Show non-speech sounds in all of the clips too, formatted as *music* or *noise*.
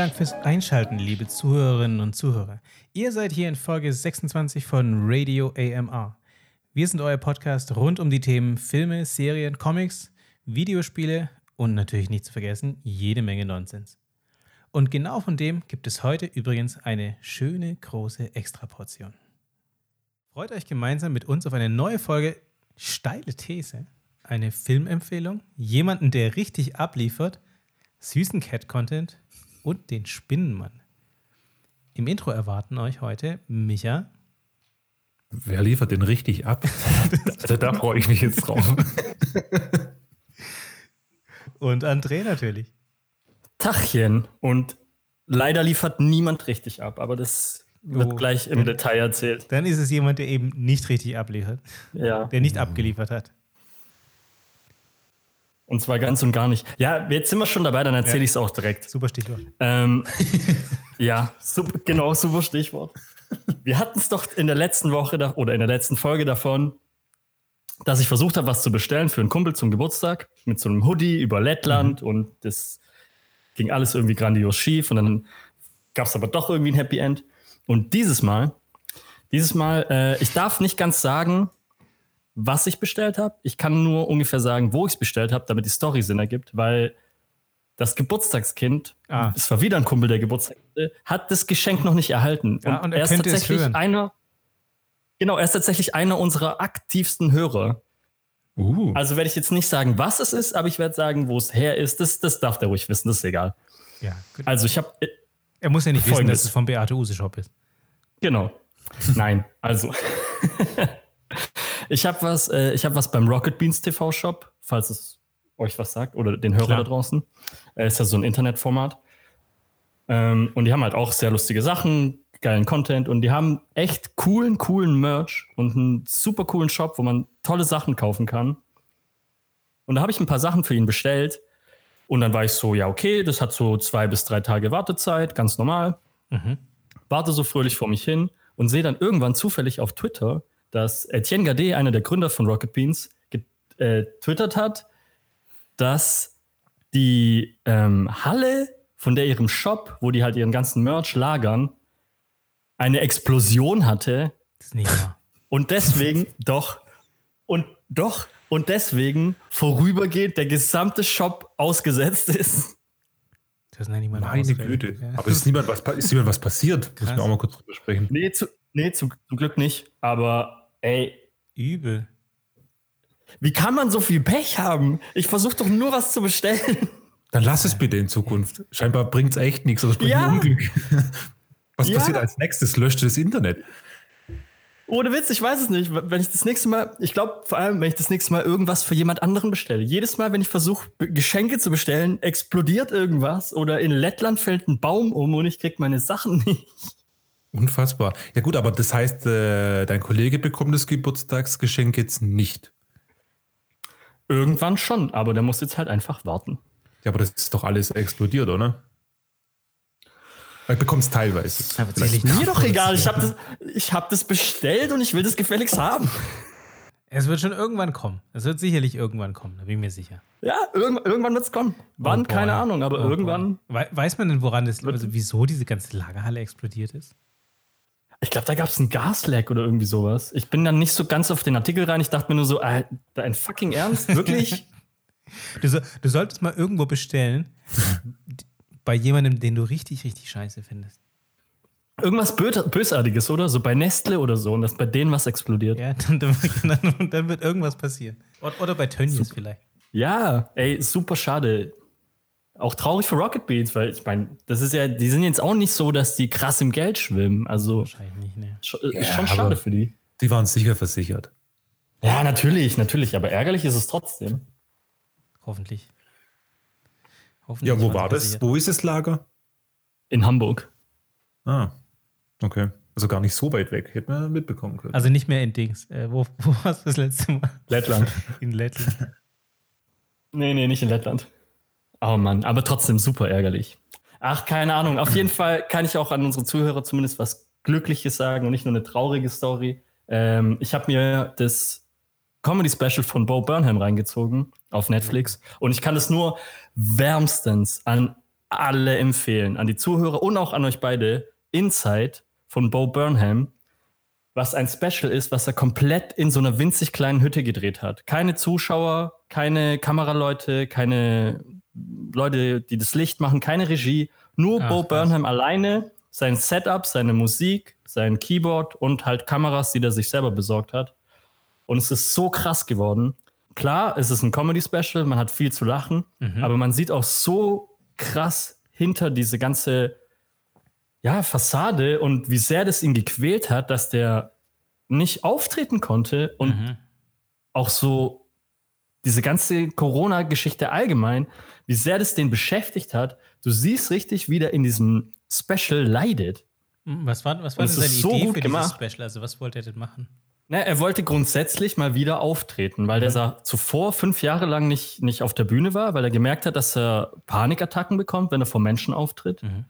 Dank fürs Einschalten, liebe Zuhörerinnen und Zuhörer. Ihr seid hier in Folge 26 von Radio AMR. Wir sind euer Podcast rund um die Themen Filme, Serien, Comics, Videospiele und natürlich nicht zu vergessen, jede Menge Nonsens. Und genau von dem gibt es heute übrigens eine schöne große Extraportion. Freut euch gemeinsam mit uns auf eine neue Folge Steile These, eine Filmempfehlung, jemanden, der richtig abliefert süßen Cat-Content und den Spinnenmann. Im Intro erwarten euch heute Micha. Wer liefert den richtig ab? also *laughs* da freue ich mich jetzt drauf. und André natürlich. Tachchen. Und leider liefert niemand richtig ab, aber das wird oh, gleich im Detail erzählt. Dann ist es jemand, der eben nicht richtig abliefert. Ja. Der nicht abgeliefert hat. Und zwar ganz und gar nicht. Ja, jetzt sind wir schon dabei, dann erzähle ja. ich es auch direkt. Super Stichwort. Ähm, *laughs* ja, super, genau, super Stichwort. Wir hatten es doch in der letzten Woche da, oder in der letzten Folge davon, dass ich versucht habe, was zu bestellen für einen Kumpel zum Geburtstag mit so einem Hoodie über Lettland mhm. und das ging alles irgendwie grandios schief und dann gab es aber doch irgendwie ein Happy End. Und dieses Mal, dieses Mal, äh, ich darf nicht ganz sagen, was ich bestellt habe. Ich kann nur ungefähr sagen, wo ich es bestellt habe, damit die Story Sinn ergibt, weil das Geburtstagskind, ah. es war wieder ein Kumpel, der Geburtstag hatte, hat das Geschenk noch nicht erhalten. Ja, und, und er, er ist tatsächlich einer, genau, er ist tatsächlich einer unserer aktivsten Hörer. Uh. Also werde ich jetzt nicht sagen, was es ist, aber ich werde sagen, wo es her ist. Das, das darf der ruhig wissen, das ist egal. Ja, also ich habe. Äh, er muss ja nicht Folgendes. wissen, dass es von Beate Use Shop ist. Genau. Nein, also. *laughs* Ich habe was, äh, ich habe was beim Rocket Beans TV Shop, falls es euch was sagt oder den Hörer Klar. da draußen. Äh, ist ja so ein Internetformat. Ähm, und die haben halt auch sehr lustige Sachen, geilen Content und die haben echt coolen, coolen Merch und einen super coolen Shop, wo man tolle Sachen kaufen kann. Und da habe ich ein paar Sachen für ihn bestellt. Und dann war ich so, ja, okay, das hat so zwei bis drei Tage Wartezeit, ganz normal. Mhm. Warte so fröhlich vor mich hin und sehe dann irgendwann zufällig auf Twitter, dass Etienne Gade, einer der Gründer von Rocket Beans, getwittert äh, hat, dass die ähm, Halle von der ihrem Shop, wo die halt ihren ganzen Merch lagern, eine Explosion hatte. Das ist nicht wahr. Und deswegen, *laughs* doch, und doch, und deswegen vorübergehend der gesamte Shop ausgesetzt ist. Das ich mal Meine Güte. Ja. Aber ist niemand was, ist niemand was passiert? Krass. Müssen wir auch mal kurz drüber sprechen. Nee, zu, nee zum, zum Glück nicht. Aber Ey. Übel. Wie kann man so viel Pech haben? Ich versuche doch nur was zu bestellen. Dann lass es bitte in Zukunft. Scheinbar bringt es echt nichts, aber es bringt ja. Unglück. *laughs* Was ja. passiert als nächstes? Löscht das Internet. Ohne Witz, ich weiß es nicht. Wenn ich das nächste Mal, ich glaube vor allem, wenn ich das nächste Mal irgendwas für jemand anderen bestelle. Jedes Mal, wenn ich versuche, Geschenke zu bestellen, explodiert irgendwas oder in Lettland fällt ein Baum um und ich krieg meine Sachen nicht. Unfassbar. Ja gut, aber das heißt, äh, dein Kollege bekommt das Geburtstagsgeschenk jetzt nicht. Irgendwann schon, aber der muss jetzt halt einfach warten. Ja, aber das ist doch alles explodiert, oder? Er bekommt es teilweise. Mir doch egal, ich habe das, hab das bestellt und ich will das gefälligst haben. Es wird schon irgendwann kommen. Es wird sicherlich irgendwann kommen, da bin ich mir sicher. Ja, irgend, irgendwann wird es kommen. Wann, oh keine Ahnung, aber oh irgendwann. Weiß man denn, woran das, also wieso diese ganze Lagerhalle explodiert ist? Ich glaube, da gab es einen Gasleck oder irgendwie sowas. Ich bin dann nicht so ganz auf den Artikel rein. Ich dachte mir nur so, äh, dein fucking Ernst? Wirklich? *laughs* du, so, du solltest mal irgendwo bestellen *laughs* bei jemandem, den du richtig, richtig scheiße findest. Irgendwas Bösartiges, oder? So bei Nestle oder so und dass bei denen was explodiert. Ja, dann, dann, dann wird irgendwas passieren. Oder bei Tönnies vielleicht. Ja, ey, super schade auch traurig für Rocket Beans, weil ich meine, das ist ja, die sind jetzt auch nicht so, dass die krass im Geld schwimmen. Also wahrscheinlich nicht, ne. Ist ja, schon schade für die. Die waren sicher versichert. Ja, natürlich, natürlich, aber ärgerlich ist es trotzdem. Hoffentlich. Hoffentlich ja, wo war das? Wo ist das Lager? In Hamburg. Ah, okay. Also gar nicht so weit weg. Hätten wir mitbekommen können. Also nicht mehr in Dings. Äh, wo, wo warst du das letzte Mal? Lettland. In Lettland. nee, nee, nicht in Lettland. Oh Mann, aber trotzdem super ärgerlich. Ach, keine Ahnung. Auf jeden Fall kann ich auch an unsere Zuhörer zumindest was Glückliches sagen und nicht nur eine traurige Story. Ähm, ich habe mir das Comedy Special von Bo Burnham reingezogen auf Netflix und ich kann es nur wärmstens an alle empfehlen, an die Zuhörer und auch an euch beide, Inside von Bo Burnham, was ein Special ist, was er komplett in so einer winzig kleinen Hütte gedreht hat. Keine Zuschauer, keine Kameraleute, keine Leute, die das Licht machen, keine Regie, nur Ach, Bo Burnham alleine, sein Setup, seine Musik, sein Keyboard und halt Kameras, die er sich selber besorgt hat. Und es ist so krass geworden. Klar, es ist ein Comedy-Special, man hat viel zu lachen, mhm. aber man sieht auch so krass hinter diese ganze ja, Fassade und wie sehr das ihn gequält hat, dass der nicht auftreten konnte und mhm. auch so diese ganze Corona-Geschichte allgemein, wie sehr das den beschäftigt hat. Du siehst richtig, wie der in diesem Special leidet. Hm, was war, was war denn seine so Idee für gemacht. dieses Special? Also was wollte er denn machen? Na, er wollte grundsätzlich mal wieder auftreten, weil mhm. der zuvor fünf Jahre lang nicht, nicht auf der Bühne war, weil er gemerkt hat, dass er Panikattacken bekommt, wenn er vor Menschen auftritt. Mhm.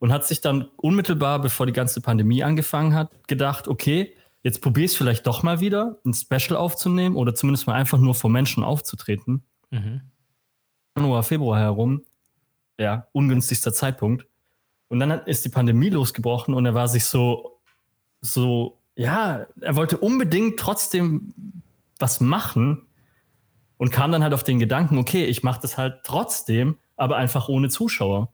Und hat sich dann unmittelbar, bevor die ganze Pandemie angefangen hat, gedacht, okay, jetzt probier es vielleicht doch mal wieder, ein Special aufzunehmen oder zumindest mal einfach nur vor Menschen aufzutreten. Mhm. Januar, Februar herum, ja, ungünstigster Zeitpunkt. Und dann ist die Pandemie losgebrochen und er war sich so, so ja, er wollte unbedingt trotzdem was machen und kam dann halt auf den Gedanken, okay, ich mache das halt trotzdem, aber einfach ohne Zuschauer.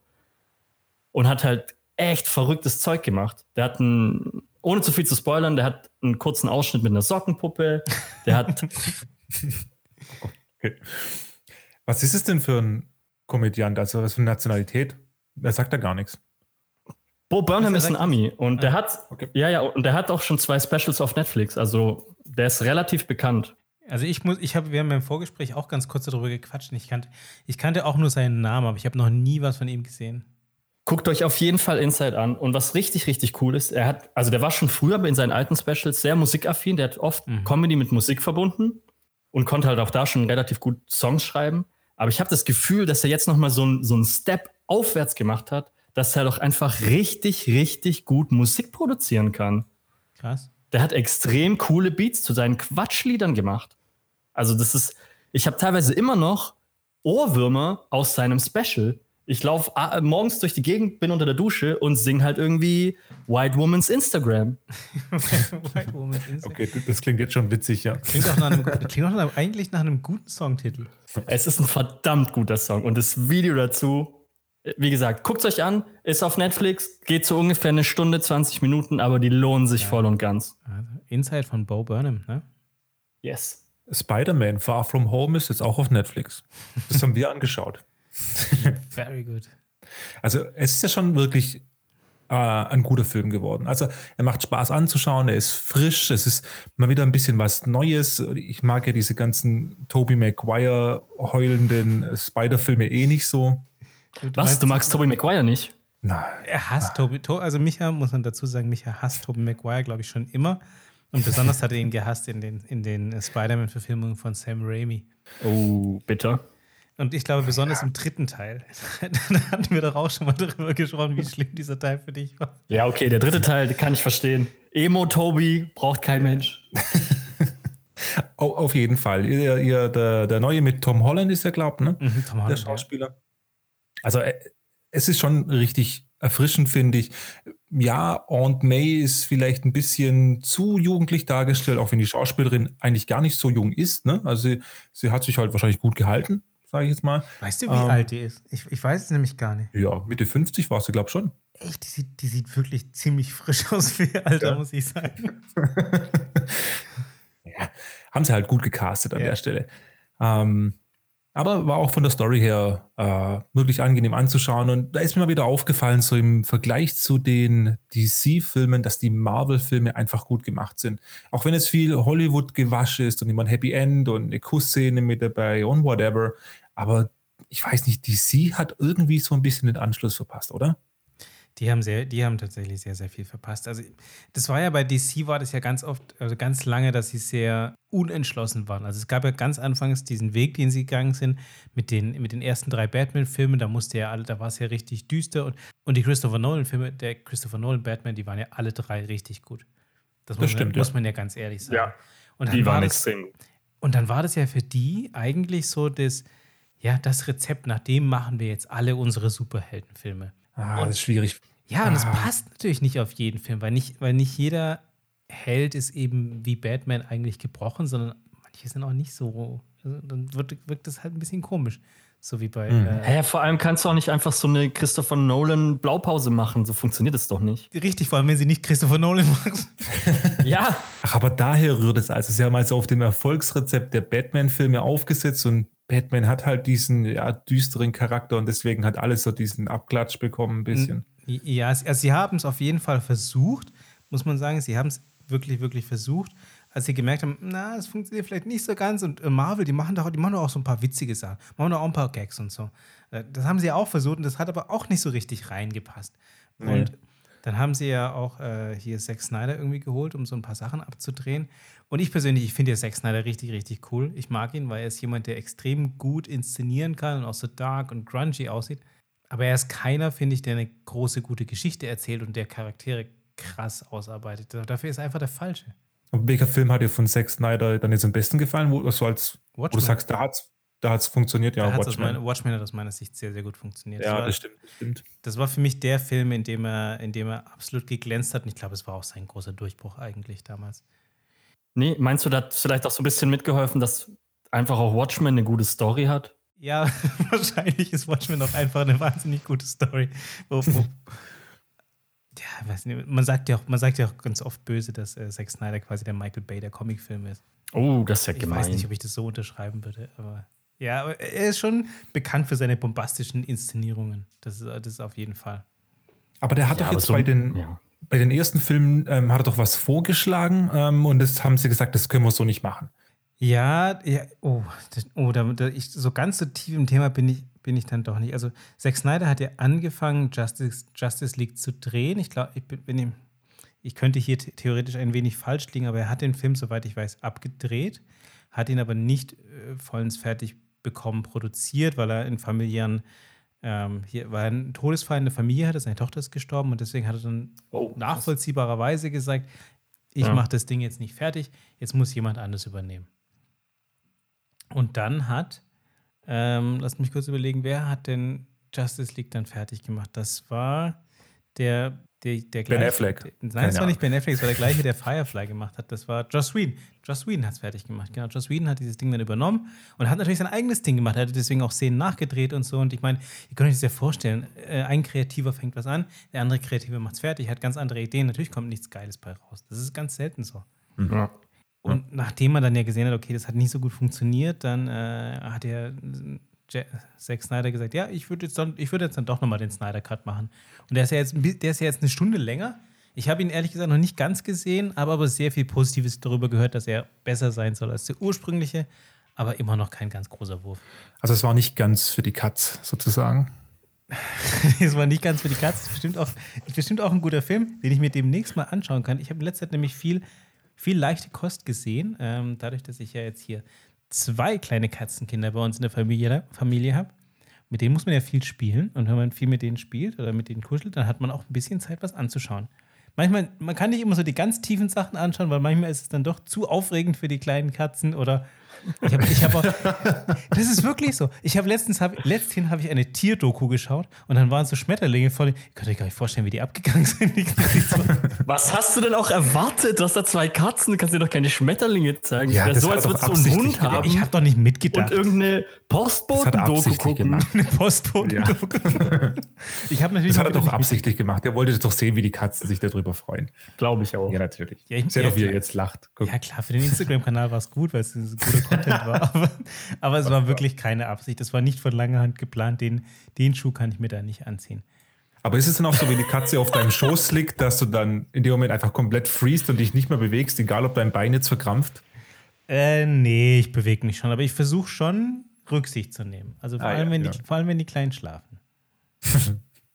Und hat halt echt verrücktes Zeug gemacht. Der hat einen, ohne zu viel zu spoilern, der hat einen kurzen Ausschnitt mit einer Sockenpuppe. Der hat. *laughs* okay. Was ist es denn für ein Komödiant? Also, was für eine Nationalität? Er sagt da gar nichts. Bo Burnham ist, ist ein Ami und ah, der hat, okay. ja, ja, und der hat auch schon zwei Specials auf Netflix. Also der ist relativ bekannt. Also ich muss, ich habe, wir haben im Vorgespräch auch ganz kurz darüber gequatscht. Ich kannte, ich kannte auch nur seinen Namen, aber ich habe noch nie was von ihm gesehen. Guckt euch auf jeden Fall Inside an. Und was richtig, richtig cool ist, er hat, also der war schon früher in seinen alten Specials sehr musikaffin. Der hat oft mhm. Comedy mit Musik verbunden und konnte halt auch da schon relativ gut Songs schreiben. Aber ich habe das Gefühl, dass er jetzt nochmal so, so einen Step aufwärts gemacht hat dass er doch einfach richtig, richtig gut Musik produzieren kann. Krass. Der hat extrem coole Beats zu seinen Quatschliedern gemacht. Also das ist, ich habe teilweise immer noch Ohrwürmer aus seinem Special. Ich laufe äh, morgens durch die Gegend, bin unter der Dusche und sing halt irgendwie White Woman's Instagram. *laughs* White Woman's Instagram. Okay, das klingt jetzt schon witzig, ja. Klingt auch, nach einem, klingt auch nach, eigentlich nach einem guten Songtitel. Es ist ein verdammt guter Song und das Video dazu wie gesagt, guckt es euch an, ist auf Netflix, geht so ungefähr eine Stunde, 20 Minuten, aber die lohnen sich ja. voll und ganz. Also Inside von Bo Burnham, ne? Yes. Spider-Man Far From Home ist jetzt auch auf Netflix. Das haben wir *laughs* angeschaut. *laughs* Very good. Also, es ist ja schon wirklich äh, ein guter Film geworden. Also, er macht Spaß anzuschauen, er ist frisch, es ist mal wieder ein bisschen was Neues. Ich mag ja diese ganzen Tobey Maguire heulenden Spider-Filme eh nicht so. Du Was? Du magst Tobey Maguire nicht? Nein. Er hasst Tobey. Also Micha, muss man dazu sagen, Micha hasst Tobey Maguire, glaube ich, schon immer. Und besonders hat er ihn gehasst in den, in den Spider-Man-Verfilmungen von Sam Raimi. Oh, bitter. Und ich glaube, besonders im dritten Teil. *laughs* da hatten wir doch auch schon mal darüber gesprochen, wie schlimm dieser Teil für dich war. Ja, okay, der dritte Teil, kann ich verstehen. Emo Toby braucht kein Mensch. *laughs* oh, auf jeden Fall. Ihr, ihr, der, der neue mit Tom Holland ist ja, glaubt, ne? Mhm, Tom Holland, der Schauspieler. Ja. Also äh, es ist schon richtig erfrischend, finde ich. Ja, Aunt May ist vielleicht ein bisschen zu jugendlich dargestellt, auch wenn die Schauspielerin eigentlich gar nicht so jung ist. Ne? Also sie, sie hat sich halt wahrscheinlich gut gehalten, sage ich jetzt mal. Weißt du, wie ähm, alt die ist? Ich, ich weiß es nämlich gar nicht. Ja, Mitte 50 war sie, glaube ich, schon. Echt, die sieht, die sieht wirklich ziemlich frisch *laughs* aus für ihr Alter, ja. muss ich sagen. *laughs* ja, haben sie halt gut gecastet an ja. der Stelle. Ähm, aber war auch von der Story her äh, wirklich angenehm anzuschauen. Und da ist mir mal wieder aufgefallen, so im Vergleich zu den DC-Filmen, dass die Marvel-Filme einfach gut gemacht sind. Auch wenn es viel Hollywood-Gewasch ist und immer ein Happy End und eine Kussszene mit dabei und whatever. Aber ich weiß nicht, DC hat irgendwie so ein bisschen den Anschluss verpasst, oder? Die haben sehr, die haben tatsächlich sehr, sehr viel verpasst. Also das war ja bei DC war das ja ganz oft, also ganz lange, dass sie sehr unentschlossen waren. Also es gab ja ganz anfangs diesen Weg, den sie gegangen sind mit den, mit den ersten drei Batman-Filmen. Da musste ja alle, da war es ja richtig düster und, und die Christopher Nolan-Filme, der Christopher Nolan Batman, die waren ja alle drei richtig gut. Das, das muss, stimmt, man, ja. muss man ja ganz ehrlich sagen. Ja, und die waren extrem gut. Und dann war das ja für die eigentlich so das ja, das Rezept, nach dem machen wir jetzt alle unsere Superheldenfilme. Ah, und, das ist schwierig. Ja, und es ah. passt natürlich nicht auf jeden Film, weil nicht, weil nicht jeder Held ist eben wie Batman eigentlich gebrochen, sondern manche sind auch nicht so. Also dann wird, wirkt das halt ein bisschen komisch. So wie bei. Mhm. Äh, ja, vor allem kannst du auch nicht einfach so eine Christopher Nolan Blaupause machen. So funktioniert es doch nicht. Richtig, vor allem wenn sie nicht Christopher Nolan macht. *laughs* ja. Ach, aber daher rührt es also. Sie haben also auf dem Erfolgsrezept der Batman-Filme aufgesetzt und Batman hat halt diesen ja, düsteren Charakter und deswegen hat alles so diesen Abklatsch bekommen, ein bisschen. Ja, also sie haben es auf jeden Fall versucht, muss man sagen. Sie haben es wirklich, wirklich versucht als sie gemerkt haben, na, das funktioniert vielleicht nicht so ganz und äh, Marvel, die machen doch, die machen doch auch so ein paar witzige Sachen, machen doch auch ein paar Gags und so. Äh, das haben sie auch versucht und das hat aber auch nicht so richtig reingepasst. Nee. Und dann haben sie ja auch äh, hier Zack Snyder irgendwie geholt, um so ein paar Sachen abzudrehen. Und ich persönlich, ich finde ja Zack Snyder richtig, richtig cool. Ich mag ihn, weil er ist jemand, der extrem gut inszenieren kann und auch so dark und grungy aussieht. Aber er ist keiner, finde ich, der eine große, gute Geschichte erzählt und der Charaktere krass ausarbeitet. Dafür ist er einfach der Falsche. Und welcher Film hat dir von Zack Snyder dann jetzt am besten gefallen, wo, so als, wo du sagst, da hat es da funktioniert? Ja, Watchmen. Meine, Watchmen hat aus meiner Sicht sehr, sehr gut funktioniert. Ja, das, war, das, stimmt, das stimmt. Das war für mich der Film, in dem er, in dem er absolut geglänzt hat. Und ich glaube, es war auch sein großer Durchbruch eigentlich damals. Nee, meinst du, da hat vielleicht auch so ein bisschen mitgeholfen, dass einfach auch Watchmen eine gute Story hat? Ja, *laughs* wahrscheinlich ist Watchmen auch einfach eine wahnsinnig gute Story. Wo, wo, *laughs* ja, weiß nicht, man sagt ja auch, man sagt ja auch ganz oft böse, dass äh, Zack Snyder quasi der Michael Bay der Comicfilm ist. Oh, das ist ja ich gemein. Ich weiß nicht, ob ich das so unterschreiben würde, aber ja, er ist schon bekannt für seine bombastischen Inszenierungen. Das ist, das ist auf jeden Fall. Aber der hat ja, doch jetzt so, bei den ja. bei den ersten Filmen ähm, hat er doch was vorgeschlagen ähm, und das haben sie gesagt, das können wir so nicht machen. Ja, ja, oh, das, oh da, da, ich, so ganz so tief im Thema bin ich, bin ich dann doch nicht. Also Zack Snyder hat ja angefangen, Justice, Justice League zu drehen. Ich glaube, ich bin, ich könnte hier theoretisch ein wenig falsch liegen, aber er hat den Film, soweit ich weiß, abgedreht, hat ihn aber nicht äh, vollends fertig bekommen, produziert, weil er in familiären, ähm, hier, weil er einen Todesfall in der Familie hatte, seine Tochter ist gestorben und deswegen hat er dann oh, nachvollziehbarerweise gesagt, ich ja. mache das Ding jetzt nicht fertig, jetzt muss jemand anders übernehmen. Und dann hat ähm, lasst mich kurz überlegen, wer hat denn Justice League dann fertig gemacht? Das war der, der, der gleiche. Ben Affleck. Der, nein, das war nicht Ben Affleck, das war der gleiche, der Firefly gemacht hat. Das war Joss Whedon. Joss Whedon hat es fertig gemacht. Genau, Joss Whedon hat dieses Ding dann übernommen und hat natürlich sein eigenes Ding gemacht. Er hat deswegen auch Szenen nachgedreht und so. Und ich meine, ihr könnt euch das ja vorstellen, äh, ein Kreativer fängt was an, der andere Kreative macht es fertig, hat ganz andere Ideen. Natürlich kommt nichts Geiles bei raus. Das ist ganz selten so. Mhm. Und ja. nachdem man dann ja gesehen hat, okay, das hat nicht so gut funktioniert, dann äh, hat er Zack Snyder gesagt, ja, ich würde jetzt, dann, würd jetzt dann doch nochmal den Snyder Cut machen. Und der ist ja jetzt, der ist ja jetzt eine Stunde länger. Ich habe ihn ehrlich gesagt noch nicht ganz gesehen, aber aber sehr viel Positives darüber gehört, dass er besser sein soll als der ursprüngliche, aber immer noch kein ganz großer Wurf. Also es war nicht ganz für die Katz sozusagen. *laughs* es war nicht ganz für die Katz. Ist bestimmt auch, ist bestimmt auch ein guter Film, den ich mir demnächst mal anschauen kann. Ich habe in letzter Zeit nämlich viel viel leichte Kost gesehen, ähm, dadurch, dass ich ja jetzt hier zwei kleine Katzenkinder bei uns in der Familie, Familie habe. Mit denen muss man ja viel spielen und wenn man viel mit denen spielt oder mit denen kuschelt, dann hat man auch ein bisschen Zeit, was anzuschauen. Manchmal, man kann nicht immer so die ganz tiefen Sachen anschauen, weil manchmal ist es dann doch zu aufregend für die kleinen Katzen oder ich habe ich hab auch, das ist wirklich so. Ich habe letztens, hab, letzthin habe ich eine Tierdoku geschaut und dann waren so Schmetterlinge vor Ich könnte euch gar nicht vorstellen, wie die abgegangen sind. *laughs* Was hast du denn auch erwartet? Du hast da zwei Katzen, du kannst dir doch keine Schmetterlinge zeigen. Ja, das so, als würdest du einen Hund haben. Ich habe doch nicht mitgedacht. Und irgendeine Postboten-Doku gucken. *laughs* Eine Postboten-Doku. Ja. *laughs* Ich habe natürlich. Das hat er doch absichtlich gemacht. Er wollte doch sehen, wie die Katzen sich darüber freuen. Glaube ich auch. Ja, natürlich. Ja, ich, Sehr ja, doch, wie er jetzt lacht. Guck. Ja, klar, für den Instagram-Kanal war es gut, weil es ein guter Content war. *laughs* Aber, aber es war wirklich keine Absicht. Es war nicht von langer Hand geplant. Den, den Schuh kann ich mir da nicht anziehen. Aber ist es dann auch so, wenn die Katze auf deinem Schoß liegt, dass du dann in dem Moment einfach komplett freest und dich nicht mehr bewegst, egal ob dein Bein jetzt verkrampft? Äh, nee, ich bewege mich schon. Aber ich versuche schon, Rücksicht zu nehmen. Also vor, ah, allem, ja, wenn ja. Die, vor allem, wenn die Kleinen schlafen.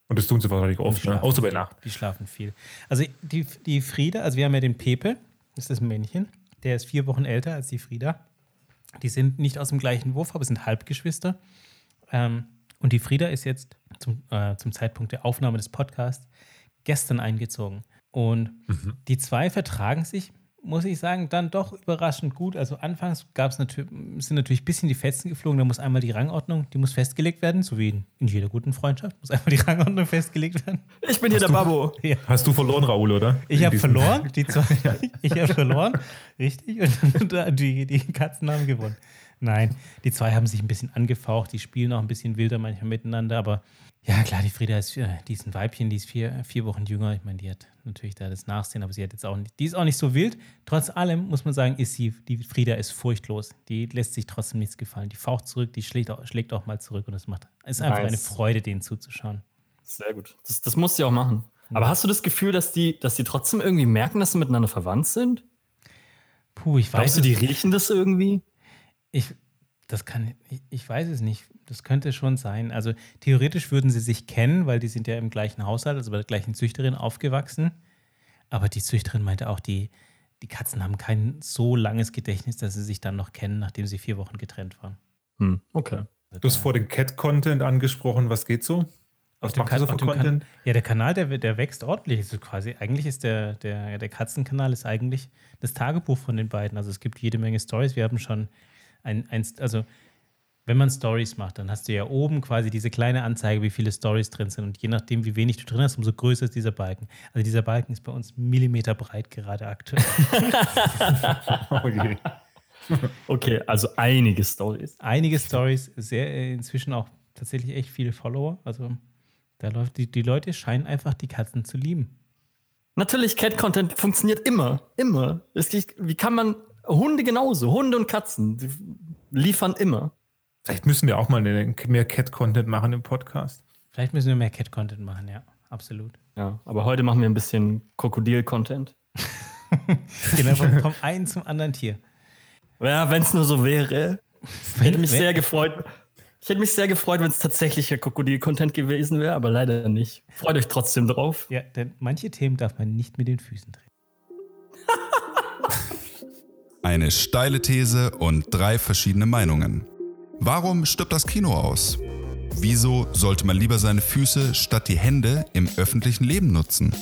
und das tun sie wahrscheinlich oft, ne? außer bei Nacht. Die schlafen viel. Also die, die Frieda, also wir haben ja den Pepe, das ist das Männchen. Der ist vier Wochen älter als die Frieda. Die sind nicht aus dem gleichen Wurf, aber sind Halbgeschwister. Ähm, und die Frieda ist jetzt zum, äh, zum Zeitpunkt der Aufnahme des Podcasts gestern eingezogen. Und mhm. die zwei vertragen sich muss ich sagen, dann doch überraschend gut. Also anfangs gab es natürlich, sind natürlich ein bisschen die Fetzen geflogen. Da muss einmal die Rangordnung, die muss festgelegt werden, so wie in, jeder guten Freundschaft, muss einmal die Rangordnung festgelegt werden. Ich bin hier der Babo. *laughs* Ja. Hast du verloren, Raoul, oder? Ich habe verloren, die zwei, *laughs* *laughs* ich habe verloren, richtig, und die, die Katzen haben gewonnen. Nein, die zwei haben sich ein bisschen angefaucht, die spielen auch ein bisschen wilder manchmal miteinander, aber ja, klar, die Frieda ist, die ist ein Weibchen, die ist vier, vier Wochen jünger. Ich meine, die hat natürlich da das Nachsehen, aber sie hat jetzt auch nicht, die ist auch nicht so wild. Trotz allem muss man sagen, ist sie, die Frieda ist furchtlos. Die lässt sich trotzdem nichts gefallen. Die faucht zurück, die schlägt auch, schlägt auch mal zurück und es macht, ist einfach nice. eine Freude, denen zuzuschauen. Sehr gut. Das, das muss sie auch machen. Aber hast du das Gefühl, dass die, dass die trotzdem irgendwie merken, dass sie miteinander verwandt sind? Puh, ich weiß. Weißt du, die riechen das irgendwie? Ich, das kann, ich, ich weiß es nicht. Das könnte schon sein. Also theoretisch würden sie sich kennen, weil die sind ja im gleichen Haushalt, also bei der gleichen Züchterin aufgewachsen. Aber die Züchterin meinte auch, die, die Katzen haben kein so langes Gedächtnis, dass sie sich dann noch kennen, nachdem sie vier Wochen getrennt waren. Hm, okay. Du hast vor den Cat-Content angesprochen. Was geht so? Was macht ihr so für Content? ja, der Kanal, der, der wächst ordentlich. Also quasi, eigentlich ist der, der, der Katzenkanal ist eigentlich das Tagebuch von den beiden. Also es gibt jede Menge Stories. Wir haben schon ein, ein, also wenn man Stories macht, dann hast du ja oben quasi diese kleine Anzeige, wie viele Stories drin sind. Und je nachdem, wie wenig du drin hast, umso größer ist dieser Balken. Also dieser Balken ist bei uns Millimeter breit gerade aktuell. okay. *laughs* okay, also einige Stories. Einige Stories, sehr äh, inzwischen auch tatsächlich echt viele Follower. Also da läuft die, die Leute scheinen einfach die Katzen zu lieben. Natürlich, Cat-Content funktioniert immer. Immer. Es, wie kann man Hunde genauso, Hunde und Katzen, die liefern immer. Vielleicht müssen wir auch mal mehr Cat-Content machen im Podcast. Vielleicht müssen wir mehr Cat-Content machen, ja, absolut. Ja, aber heute machen wir ein bisschen Krokodil-Content. genau, vom, vom einen zum anderen Tier. Ja, wenn es nur so wäre. Ich hätte mich sehr gefreut. Ich hätte mich sehr gefreut, wenn es tatsächlich Krokodil-Content gewesen wäre, aber leider nicht. Freut euch trotzdem drauf. Ja, denn manche Themen darf man nicht mit den Füßen drehen. Eine steile These und drei verschiedene Meinungen. Warum stirbt das Kino aus? Wieso sollte man lieber seine Füße statt die Hände im öffentlichen Leben nutzen?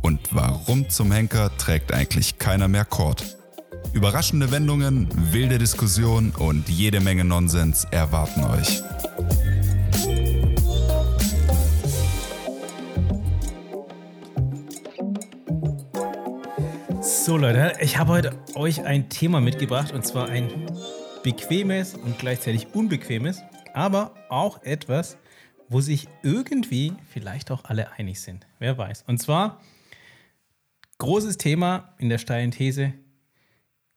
Und warum zum Henker trägt eigentlich keiner mehr Kord? Überraschende Wendungen, wilde Diskussionen und jede Menge Nonsens erwarten euch. So Leute, ich habe heute euch ein Thema mitgebracht und zwar ein bequemes und gleichzeitig unbequemes, aber auch etwas, wo sich irgendwie vielleicht auch alle einig sind. Wer weiß. Und zwar großes Thema in der steilen These: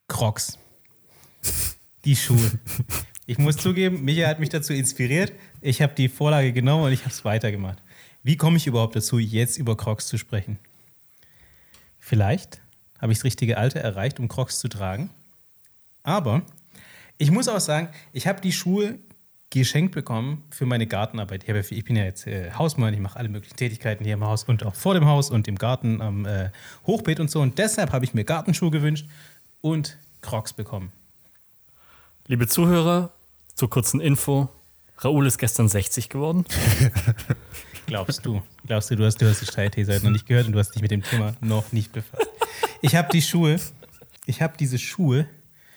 Crocs. Die Schuhe. Ich muss zugeben, Micha hat mich dazu inspiriert. Ich habe die Vorlage genommen und ich habe es weitergemacht. Wie komme ich überhaupt dazu, jetzt über Crocs zu sprechen? Vielleicht habe ich das richtige Alter erreicht, um Crocs zu tragen. Aber ich muss auch sagen, ich habe die Schuhe geschenkt bekommen für meine Gartenarbeit. Ich, ich bin ja jetzt äh, Hausmann, ich mache alle möglichen Tätigkeiten hier im Haus und auch vor dem Haus und im Garten am äh, Hochbeet und so. Und deshalb habe ich mir Gartenschuhe gewünscht und Crocs bekommen. Liebe Zuhörer, zur kurzen Info: Raoul ist gestern 60 geworden. *laughs* Glaubst du? Glaubst du, du hast, du hast die Streithese noch nicht gehört und du hast dich mit dem Thema noch nicht befasst? Ich habe die Schuhe, ich habe diese Schuhe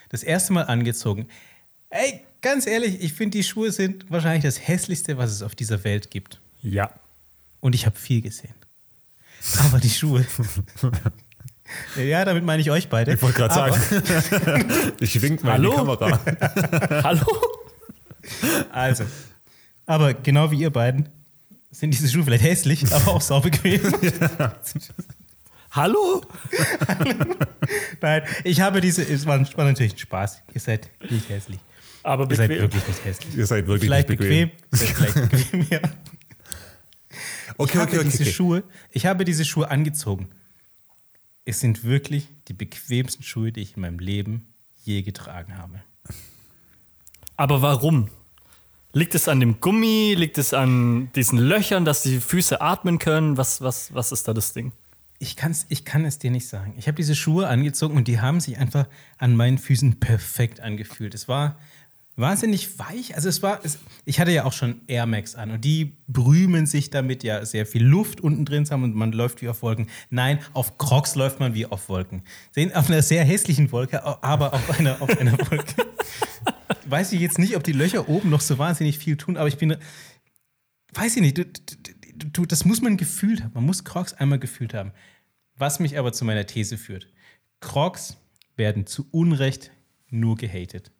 das erste Mal angezogen. Ey, ganz ehrlich, ich finde, die Schuhe sind wahrscheinlich das hässlichste, was es auf dieser Welt gibt. Ja. Und ich habe viel gesehen. Aber die Schuhe. *laughs* ja, damit meine ich euch beide. Ich wollte gerade sagen. ich wink mal Hallo? in die Kamera. *laughs* Hallo? Also. Aber genau wie ihr beiden sind diese Schuhe vielleicht hässlich, aber auch saubequem. ja. *laughs* Hallo? *laughs* Nein, ich habe diese, es war, war, natürlich ein Spaß. Ihr seid nicht hässlich. Aber bequem. Ihr seid wirklich nicht hässlich. Ihr seid wirklich vielleicht nicht bequem. bequem. Ihr seid vielleicht bequem, ja. *laughs* Okay, ich habe okay, okay, diese Schuhe, ich habe diese Schuhe angezogen. Es sind wirklich die bequemsten Schuhe, die ich in meinem Leben je getragen habe. Aber warum? Liegt es an dem Gummi? Liegt es an diesen Löchern, dass die Füße atmen können? Was, was, was ist da das Ding? Ich, kann's, ich kann es dir nicht sagen. Ich habe diese Schuhe angezogen und die haben sich einfach an meinen Füßen perfekt angefühlt. Es war wahnsinnig weich. Also es war, es, ich hatte ja auch schon Air Max an und die brümen sich damit ja sehr viel Luft unten drin haben und man läuft wie auf Wolken. Nein, auf Crocs läuft man wie auf Wolken. Sehen auf einer sehr hässlichen Wolke, aber auf einer, auf einer Wolke. *laughs* weiß ich jetzt nicht, ob die Löcher oben noch so wahnsinnig viel tun, aber ich bin, weiß ich nicht, du, du, du, das muss man gefühlt haben. Man muss Crocs einmal gefühlt haben. Was mich aber zu meiner These führt. Crocs werden zu Unrecht nur gehatet.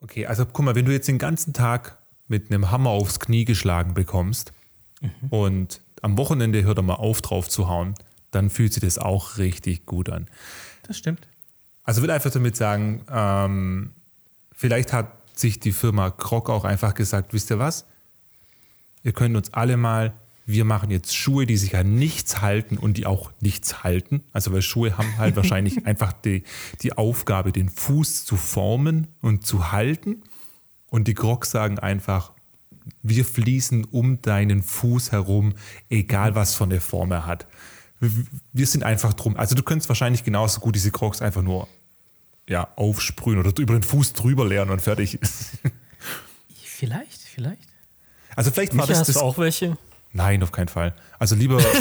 Okay, also guck mal, wenn du jetzt den ganzen Tag mit einem Hammer aufs Knie geschlagen bekommst mhm. und am Wochenende hört er mal auf, drauf zu hauen, dann fühlt sich das auch richtig gut an. Das stimmt. Also will einfach damit sagen, ähm, vielleicht hat sich die Firma Krog auch einfach gesagt, wisst ihr was? Ihr könnt uns alle mal wir machen jetzt Schuhe, die sich an nichts halten und die auch nichts halten. Also weil Schuhe haben halt *laughs* wahrscheinlich einfach die, die Aufgabe, den Fuß zu formen und zu halten. Und die Crocs sagen einfach, wir fließen um deinen Fuß herum, egal was von der Form er hat. Wir sind einfach drum. Also du könntest wahrscheinlich genauso gut diese Crocs einfach nur ja, aufsprühen oder über den Fuß drüber leeren und fertig. *laughs* vielleicht, vielleicht. Also vielleicht war Micha, das, das auch welche. Nein, auf keinen Fall. Also lieber. *laughs*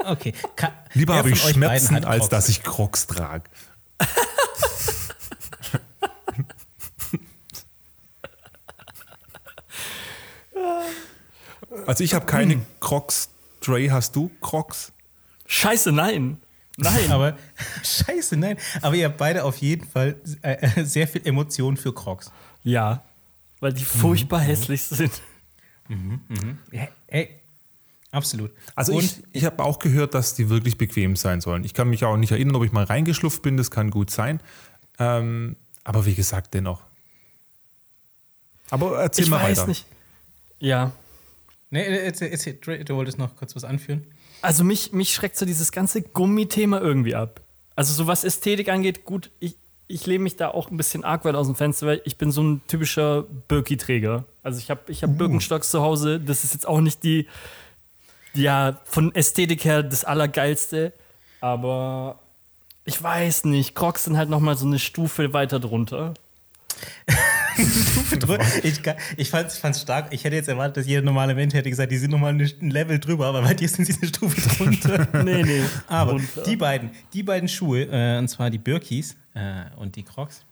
Also, okay. Ka lieber habe ich Schmerzen, als dass ich Crocs trage. also ich habe keine hm. Crocs. Dre, hast du Crocs? Scheiße, nein. Nein. Aber *laughs* scheiße, nein. Aber ihr habt beide auf jeden Fall äh, sehr viel Emotionen für Crocs. Ja, weil die furchtbar mhm. hässlich sind. Mhm, mhm. Ja, ey, absolut. Also und ich, ich habe auch gehört, dass die wirklich bequem sein sollen. Ich kann mich auch nicht erinnern, ob ich mal reingeschlupft bin, das kann gut sein. Ähm, aber wie gesagt, dennoch. Aber erzähl ich mal weiß weiter. Nicht. Ja. Nee, erzähl, erzähl, du wolltest noch kurz was anführen? Also mich, mich schreckt so dieses ganze Gummithema irgendwie ab. Also so was Ästhetik angeht, gut, ich, ich lehne mich da auch ein bisschen arg weit aus dem Fenster, weil ich bin so ein typischer Birki-Träger. Also ich habe ich hab uh. Birkenstocks zu Hause. Das ist jetzt auch nicht die, ja, von Ästhetik her das Allergeilste. Aber ich weiß nicht. Crocs sind halt noch mal so eine Stufe weiter drunter. *laughs* ich, ich fand es stark. Ich hätte jetzt erwartet, dass jeder normale Mensch hätte gesagt, die sind nochmal ein Level drüber, aber bei dir sind sie eine Stufe *laughs* drunter. nee, nee. Aber runter. die beiden, die beiden Schuhe, äh, und zwar die Birkis äh, und die Crocs,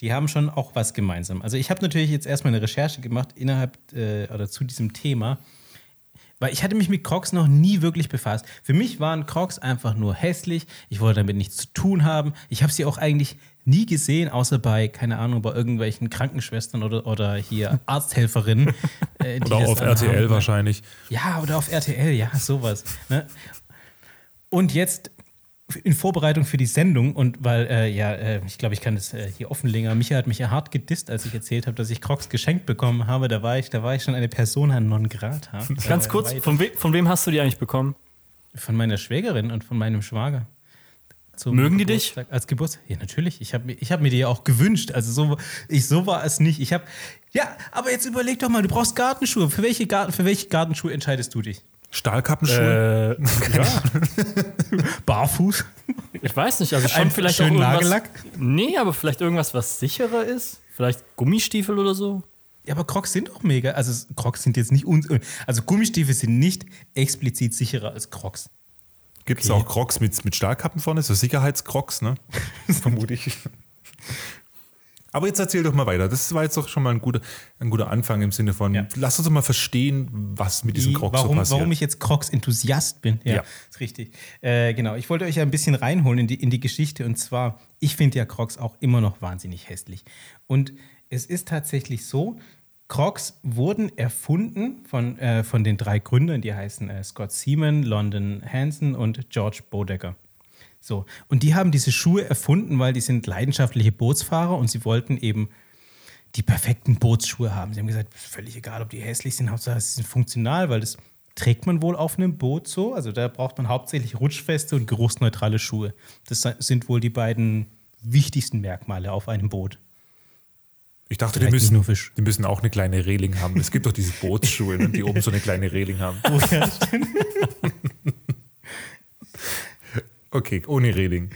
die haben schon auch was gemeinsam. Also ich habe natürlich jetzt erstmal eine Recherche gemacht innerhalb äh, oder zu diesem Thema. Weil ich hatte mich mit Crocs noch nie wirklich befasst. Für mich waren Crocs einfach nur hässlich. Ich wollte damit nichts zu tun haben. Ich habe sie auch eigentlich nie gesehen, außer bei, keine Ahnung, bei irgendwelchen Krankenschwestern oder, oder hier *laughs* Arzthelferinnen. Äh, oder auf RTL haben. wahrscheinlich. Ja, oder auf RTL, ja, sowas. Ne? Und jetzt in Vorbereitung für die Sendung und weil, äh, ja, äh, ich glaube, ich kann das äh, hier offenlegen, Micha hat mich ja hart gedisst, als ich erzählt habe, dass ich Crocs geschenkt bekommen habe. Da war ich, da war ich schon eine Persona non grata. Ganz kurz, von, we von wem hast du die eigentlich bekommen? Von meiner Schwägerin und von meinem Schwager. Mögen die dich? Als Geburtstag? Ja, natürlich. Ich habe ich hab mir die ja auch gewünscht. Also so, ich, so war es nicht. Ich habe, ja, aber jetzt überleg doch mal, du brauchst Gartenschuhe. Für welche, Garten, für welche Gartenschuhe entscheidest du dich? Stahlkappenschuhe? Äh, ja. *laughs* Barfuß? Ich weiß nicht, also schon Ein vielleicht schön Nagellack? Nee, aber vielleicht irgendwas, was sicherer ist. Vielleicht Gummistiefel oder so. Ja, aber Crocs sind auch mega. Also Crocs sind jetzt nicht also Gummistiefel sind nicht explizit sicherer als Crocs. Gibt es okay. auch Crocs mit, mit Stahlkappen vorne, so Sicherheitscrocs, ne? *laughs* Vermute ich. Aber jetzt erzähl doch mal weiter. Das war jetzt doch schon mal ein guter, ein guter Anfang im Sinne von, ja. lass uns doch mal verstehen, was mit diesen Crocs warum, so passiert. Warum ich jetzt Crocs-Enthusiast bin. Ja, ja, ist richtig. Äh, genau, ich wollte euch ein bisschen reinholen in die, in die Geschichte. Und zwar, ich finde ja Crocs auch immer noch wahnsinnig hässlich. Und es ist tatsächlich so, Crocs wurden erfunden von, äh, von den drei Gründern, die heißen äh, Scott Seaman, London Hansen und George Bodecker. So, und die haben diese Schuhe erfunden, weil die sind leidenschaftliche Bootsfahrer und sie wollten eben die perfekten Bootsschuhe haben. Sie haben gesagt, völlig egal, ob die hässlich sind, Hauptsache sie sind funktional, weil das trägt man wohl auf einem Boot so. Also da braucht man hauptsächlich rutschfeste und geruchsneutrale Schuhe. Das sind wohl die beiden wichtigsten Merkmale auf einem Boot. Ich dachte, die müssen, die müssen auch eine kleine Reling haben. Es gibt doch diese Bootsschuhe, ne, die oben so eine kleine Reling haben. Oh, *laughs* ja, okay, ohne Reling.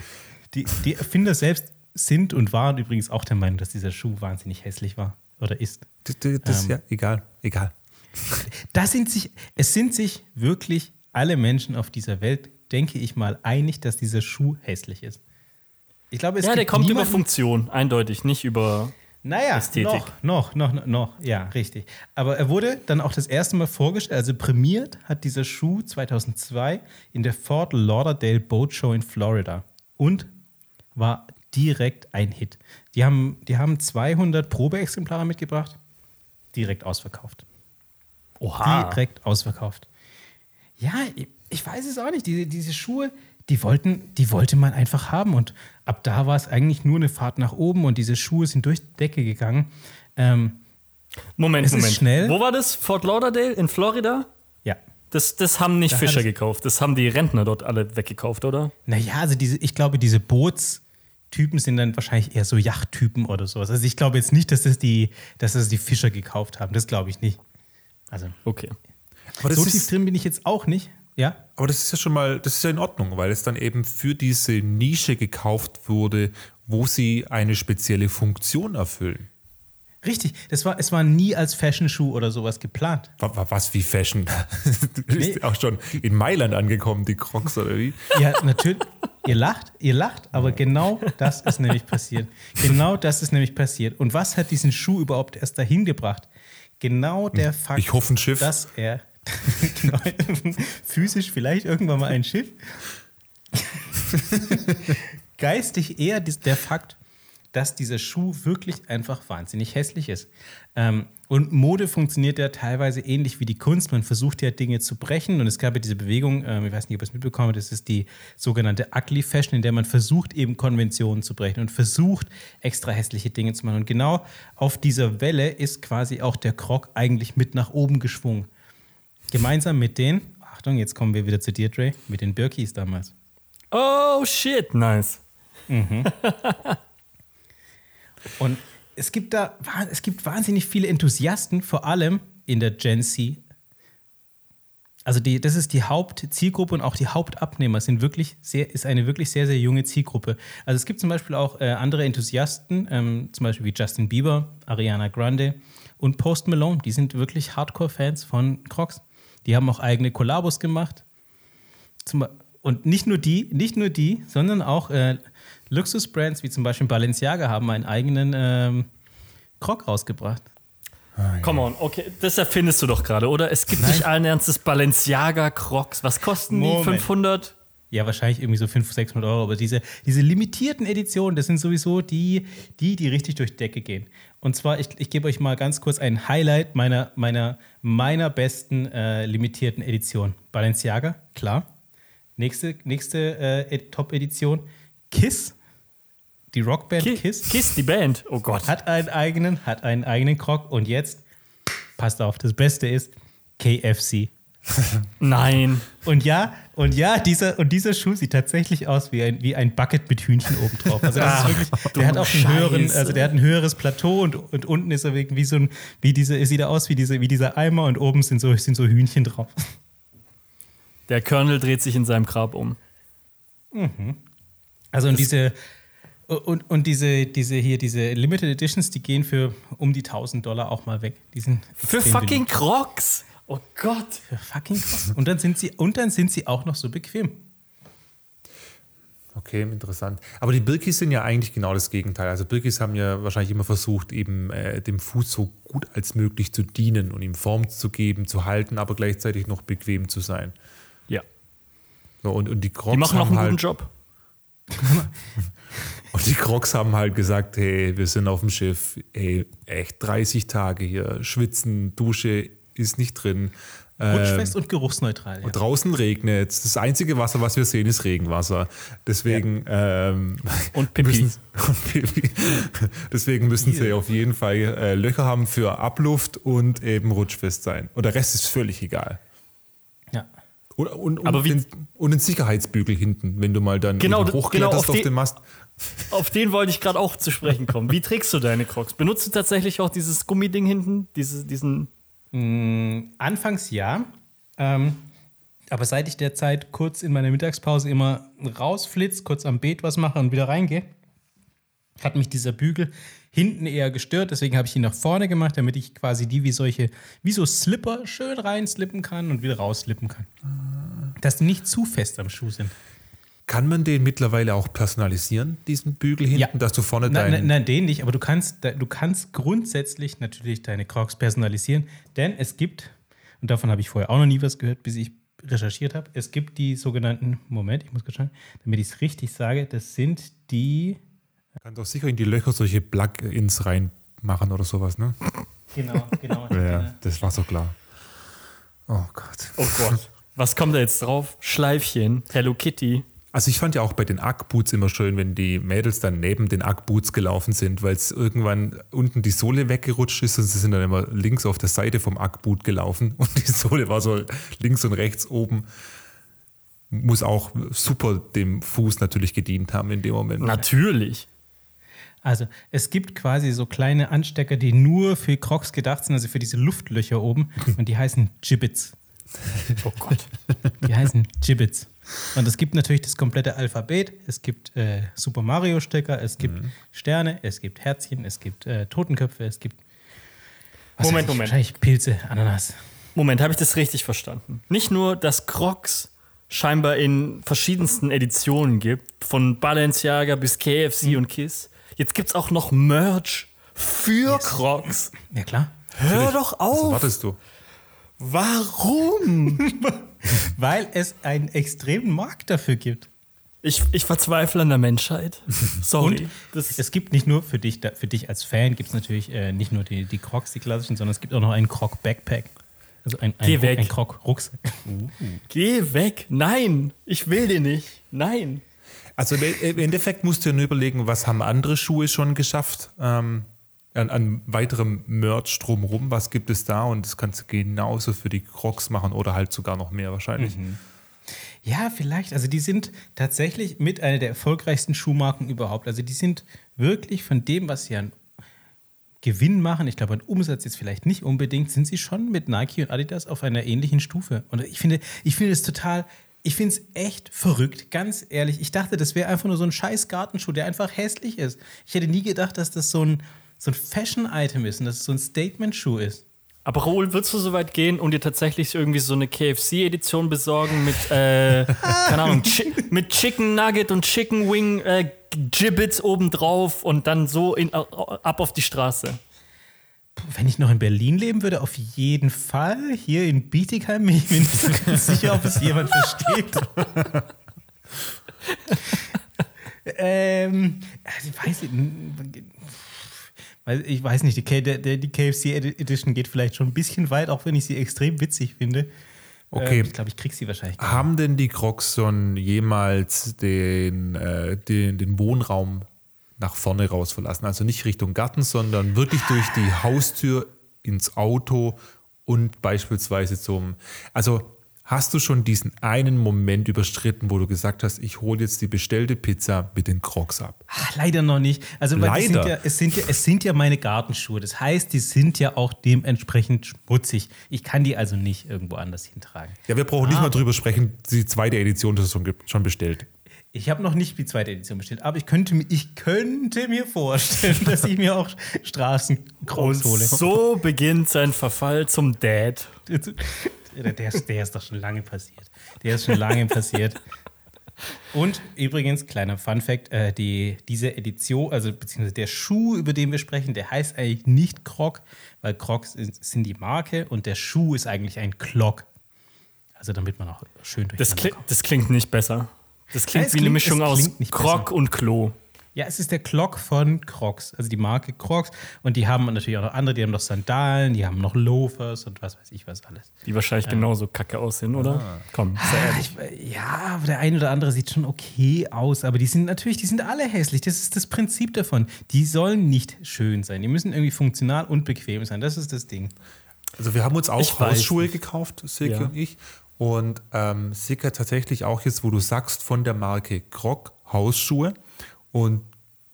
Die, die Erfinder selbst sind und waren übrigens auch der Meinung, dass dieser Schuh wahnsinnig hässlich war oder ist. Das, das ist ja egal, egal. Da sind sich, es sind sich wirklich alle Menschen auf dieser Welt, denke ich mal, einig, dass dieser Schuh hässlich ist. Ich glaube, es Ja, der kommt über Funktion, eindeutig, nicht über. Naja, Ästhetik. noch, noch, noch, noch, ja, richtig. Aber er wurde dann auch das erste Mal vorgestellt, also prämiert hat dieser Schuh 2002 in der Fort Lauderdale Boat Show in Florida und war direkt ein Hit. Die haben, die haben 200 Probeexemplare mitgebracht, direkt ausverkauft. Oha. Direkt ausverkauft. Ja, ich, ich weiß es auch nicht. Diese, diese Schuhe, die wollten, die wollte man einfach haben. Und ab da war es eigentlich nur eine Fahrt nach oben und diese Schuhe sind durch die Decke gegangen. Ähm, Moment, Es ist Moment. schnell. Wo war das? Fort Lauderdale in Florida? ja. Das, das haben nicht Da Fischer gekauft. Das haben die Rentner dort alle weggekauft, oder? Naja, also diese, ich glaube, diese Bootstypen sind dann wahrscheinlich eher so Yachttypen oder sowas. Also ich glaube jetzt nicht, dass das die, dass das die Fischer gekauft haben. Das glaube ich nicht. Also Okay. Aber so tief ist, drin bin ich jetzt auch nicht. Ja. aber das ist ja schon mal, das ist ja in Ordnung, weil es dann eben für diese Nische gekauft wurde, wo sie eine spezielle Funktion erfüllen. Richtig. Das war, es war nie als Fashion-Schuh oder sowas geplant. Wa- wa- Was wie Fashion? *laughs* Du bist Nee. auch schon in Mailand angekommen, die Crocs oder wie? Ja, natürlich. Ihr lacht, ihr lacht, aber genau das ist nämlich passiert. Genau das ist nämlich passiert. Und was hat diesen Schuh überhaupt erst dahin gebracht? Genau der Fakt, Ich hoffe, ein Schiff. dass er genau, *laughs* physisch vielleicht irgendwann mal ein Schiff. *laughs* Geistig eher der Fakt, dass dieser Schuh wirklich einfach wahnsinnig hässlich ist. Ähm, und Mode funktioniert ja teilweise ähnlich wie die Kunst. Man versucht ja Dinge zu brechen. Und es gab ja diese Bewegung, ähm, ich weiß nicht, ob ihr es mitbekommen habt, das ist die sogenannte Ugly Fashion, in der man versucht, eben Konventionen zu brechen und versucht, extra hässliche Dinge zu machen. Und genau auf dieser Welle ist quasi auch der Krog eigentlich mit nach oben geschwungen. Gemeinsam mit den, Achtung, jetzt kommen wir wieder zu dir, Dre, mit den Birkis damals. Oh shit, nice. *laughs* Und es gibt da es gibt wahnsinnig viele Enthusiasten, vor allem in der Gen Z. Also die, das ist die Hauptzielgruppe und auch die Hauptabnehmer sind wirklich sehr, ist eine wirklich sehr, sehr junge Zielgruppe. Also es gibt zum Beispiel auch äh, andere Enthusiasten, ähm, zum Beispiel wie Justin Bieber, Ariana Grande und Post Malone. Die sind wirklich Hardcore-Fans von Crocs. Die haben auch eigene Kollabos gemacht. Zum, und nicht nur die, nicht nur die, sondern auch äh, Luxusbrands wie zum Beispiel Balenciaga haben einen eigenen ähm, Krog rausgebracht. Come on, okay, das erfindest du doch gerade, oder? Es gibt nicht allen Ernstes Balenciaga Crocs. Was kosten die? Moment. 500? Ja, wahrscheinlich irgendwie so 500, 600 Euro. Aber diese, diese limitierten Editionen, das sind sowieso die, die, die richtig durch die Decke gehen. Und zwar, ich, ich gebe euch mal ganz kurz ein Highlight meiner, meiner, meiner besten äh, limitierten Edition. Balenciaga, klar. Nächste, nächste äh, Ed- Top-Edition. Kiss. Die Rockband Ki- Kiss. Kiss, die Band. Oh Gott. Hat einen eigenen, hat einen eigenen Krog. Und jetzt, passt auf, das Beste ist KFC. *laughs* Nein. Und ja, und ja, dieser, und dieser Schuh sieht tatsächlich aus wie ein, wie ein Bucket mit Hühnchen oben drauf. Also das ist wirklich, der hat auch einen höheren, also der hat ein höheres Plateau und, und unten ist er wie so ein, wie diese, es sieht er aus wie diese, wie dieser Eimer und oben sind so, sind so Hühnchen drauf. *laughs* Der Colonel dreht sich in seinem Grab um. Also und diese, und, und diese, diese hier, diese Limited Editions, die gehen für um die 1000 Dollar auch mal weg. Die sind Für fucking Crocs. Oh Gott. fucking krass. Und dann sind sie, und dann sind sie auch noch so bequem. Okay, interessant. Aber die Birkis sind ja eigentlich genau das Gegenteil. Also Birkis haben ja wahrscheinlich immer versucht, eben äh, dem Fuß so gut als möglich zu dienen und ihm Form zu geben, zu halten, aber gleichzeitig noch bequem zu sein. Ja. So, und, und die Crocs Die machen auch haben einen guten halt, Job. *laughs* Und die Crocs haben halt gesagt, hey, wir sind auf dem Schiff, ey, echt 30 Tage hier, schwitzen, Dusche ist nicht drin. Ähm, Rutschfest und geruchsneutral. Ja. Und draußen regnet Das einzige Wasser, was wir sehen, ist Regenwasser. Deswegen ähm, *laughs* Und Pipi. müssen, *laughs* und Pipi. Deswegen müssen sie auf jeden Fall äh, Löcher haben für Abluft und eben rutschfest sein. Und der Rest ist völlig egal. ja. Und, und, und, Aber wie- den, und den Sicherheitsbügel hinten, wenn du mal dann Genau, eben genau, hochkletterst auf auf, die- den Mast. Auf den wollte ich gerade auch zu sprechen kommen. Wie trägst du deine Crocs? Benutzt du tatsächlich auch dieses Gummiding hinten? Diese, diesen. Anfangs ja. Ähm, aber seit ich derzeit kurz in meiner Mittagspause immer rausflitz, kurz am Beet was mache und wieder reingehe, hat mich dieser Bügel hinten eher gestört, deswegen habe ich ihn nach vorne gemacht, damit ich quasi die wie solche, wie so Slipper schön reinslippen kann und wieder rausslippen kann. Dass die nicht zu fest am Schuh sind. Kann man den mittlerweile auch personalisieren, diesen Bügel hinten, Ja. dass du vorne Nein, deinen. nein, nein, den nicht, aber du kannst, du kannst grundsätzlich natürlich deine Crocs personalisieren, denn es gibt, und davon habe ich vorher auch noch nie was gehört, bis ich recherchiert habe, es gibt die sogenannten, Moment, ich muss kurz schauen, damit ich es richtig sage, das sind die, Kannst auch sicher in die Löcher solche Plugins reinmachen oder sowas, ne? genau, genau. *laughs* Ja, das war so klar. Oh Gott. Oh Gott. *laughs* Was kommt da jetzt drauf? Schleifchen, Hello Kitty. Also ich fand ja auch bei den Ugg-Boots immer schön, wenn die Mädels dann neben den Ugg-Boots gelaufen sind, weil es irgendwann unten die Sohle weggerutscht ist und sie sind dann immer links auf der Seite vom Ugg-Boot gelaufen *laughs* und die Sohle war so links und rechts oben. Muss auch super dem Fuß natürlich gedient haben in dem Moment. Natürlich. Also es gibt quasi so kleine Anstecker, die nur für Crocs gedacht sind, also für diese Luftlöcher oben *laughs* und die heißen Gibbets. Oh Gott. Die heißen Gibbets. Und es gibt natürlich das komplette Alphabet. Es gibt äh, Super Mario Stecker, es gibt Sterne, es gibt Herzchen, es gibt äh, Totenköpfe, es gibt was Moment, Moment. wahrscheinlich Pilze, Ananas. Moment, habe ich das richtig verstanden? Nicht nur, dass Crocs scheinbar in verschiedensten Editionen gibt, von Balenciaga bis KFC und Kiss. Jetzt gibt es auch noch Merch für Crocs. Ja klar. Hör doch Was auf! erwartest du? Warum? *laughs* *laughs* Weil es einen extremen Markt dafür gibt. Ich, ich verzweifle an der Menschheit. *laughs* Sorry. Und das, Es gibt nicht nur für dich, für dich als Fan, gibt es natürlich äh, nicht nur die, die Crocs, die klassischen, sondern es gibt auch noch einen Croc-Backpack. Also ein, ein, Geh weg. ein Croc-Rucksack. *laughs* geh weg. Nein, ich will den nicht. Nein. Also im Endeffekt musst du dir nur überlegen, was haben andere Schuhe schon geschafft ähm, an, an weiterem Merch drumherum, was gibt es da und das kannst du genauso für die Crocs machen oder halt sogar noch mehr wahrscheinlich. Ja, vielleicht. Also die sind tatsächlich mit einer der erfolgreichsten Schuhmarken überhaupt. Also die sind wirklich von dem, was sie an Gewinn machen, ich glaube an Umsatz jetzt vielleicht nicht unbedingt, sind sie schon mit Nike und Adidas auf einer ähnlichen Stufe. Und ich finde, ich finde es total, ich finde es echt verrückt, ganz ehrlich. Ich dachte, das wäre einfach nur so ein scheiß Gartenschuh, der einfach hässlich ist. Ich hätte nie gedacht, dass das so ein, so ein Fashion-Item ist und dass es so ein Statement-Schuh ist. Aber Raoul, würdest du so weit gehen und dir tatsächlich irgendwie so eine KFC-Edition besorgen mit, äh, *laughs* keine Ahnung, Chi mit Chicken Nugget und Chicken Wing äh, Gibbets obendrauf und dann so in, ab auf die Straße? Wenn ich noch in Berlin leben würde, auf jeden Fall. Hier in Bietigheim bin ich mir nicht so ganz sicher, ob es jemand versteht. *laughs* ähm, also ich weiß nicht. Weil Ich weiß nicht, die, der, der, die KFC Edition geht vielleicht schon ein bisschen weit, auch wenn ich sie extrem witzig finde. Okay. Ähm, ich glaube, ich krieg sie wahrscheinlich. gar nicht. Haben denn die Crocs schon jemals den, äh, den, den Wohnraum nach vorne raus verlassen? Also nicht Richtung Garten, sondern wirklich durch die Haustür ins Auto und beispielsweise zum. Also hast du schon diesen einen Moment überstritten, wo du gesagt hast, ich hole jetzt die bestellte Pizza mit den Crocs ab? Ach, leider noch nicht. Also weil die sind Leider? ja, es, sind ja, es sind ja meine Gartenschuhe. Das heißt, die sind ja auch dementsprechend schmutzig. Ich kann die also nicht irgendwo anders hintragen. Ja, wir brauchen nicht Ah. mal drüber sprechen, die zweite Edition ist schon, bestellt. Ich habe noch nicht die zweite Edition bestellt, aber ich könnte, mir- ich könnte mir vorstellen, *laughs* dass ich mir auch Straßencrocs hole. So beginnt sein Verfall zum Dad. *laughs* Der, der, ist, der ist doch schon lange passiert. Der ist schon lange passiert. Und übrigens, kleiner Fun-Fact: äh, die, Diese Edition, also beziehungsweise der Schuh, über den wir sprechen, der heißt eigentlich nicht Croc, weil Crocs sind die Marke und der Schuh ist eigentlich ein Clog. Also, damit man auch schön Das, durcheinander klingt, kommt. das klingt nicht besser. Das klingt Ja, wie eine klingt- Mischung es aus Krog besser. und Klo. Ja, es ist der Clog von Crocs, also die Marke Crocs. Und die haben natürlich auch noch andere, die haben noch Sandalen, die haben noch Loafers und was weiß ich was alles. Die wahrscheinlich genauso kacke aussehen, oder? Komm, sei Ah, ehrlich. ich, ja, aber der eine oder andere sieht schon okay aus, aber die sind natürlich, die sind alle hässlich. Das ist das Prinzip davon. Die sollen nicht schön sein. Die müssen irgendwie funktional und bequem sein. Das ist das Ding. Also wir haben uns auch Ich Hausschuhe gekauft, Silke Ja. und ich. Und ähm, Silke hat tatsächlich auch jetzt, wo du sagst, von der Marke Krog Hausschuhe. Und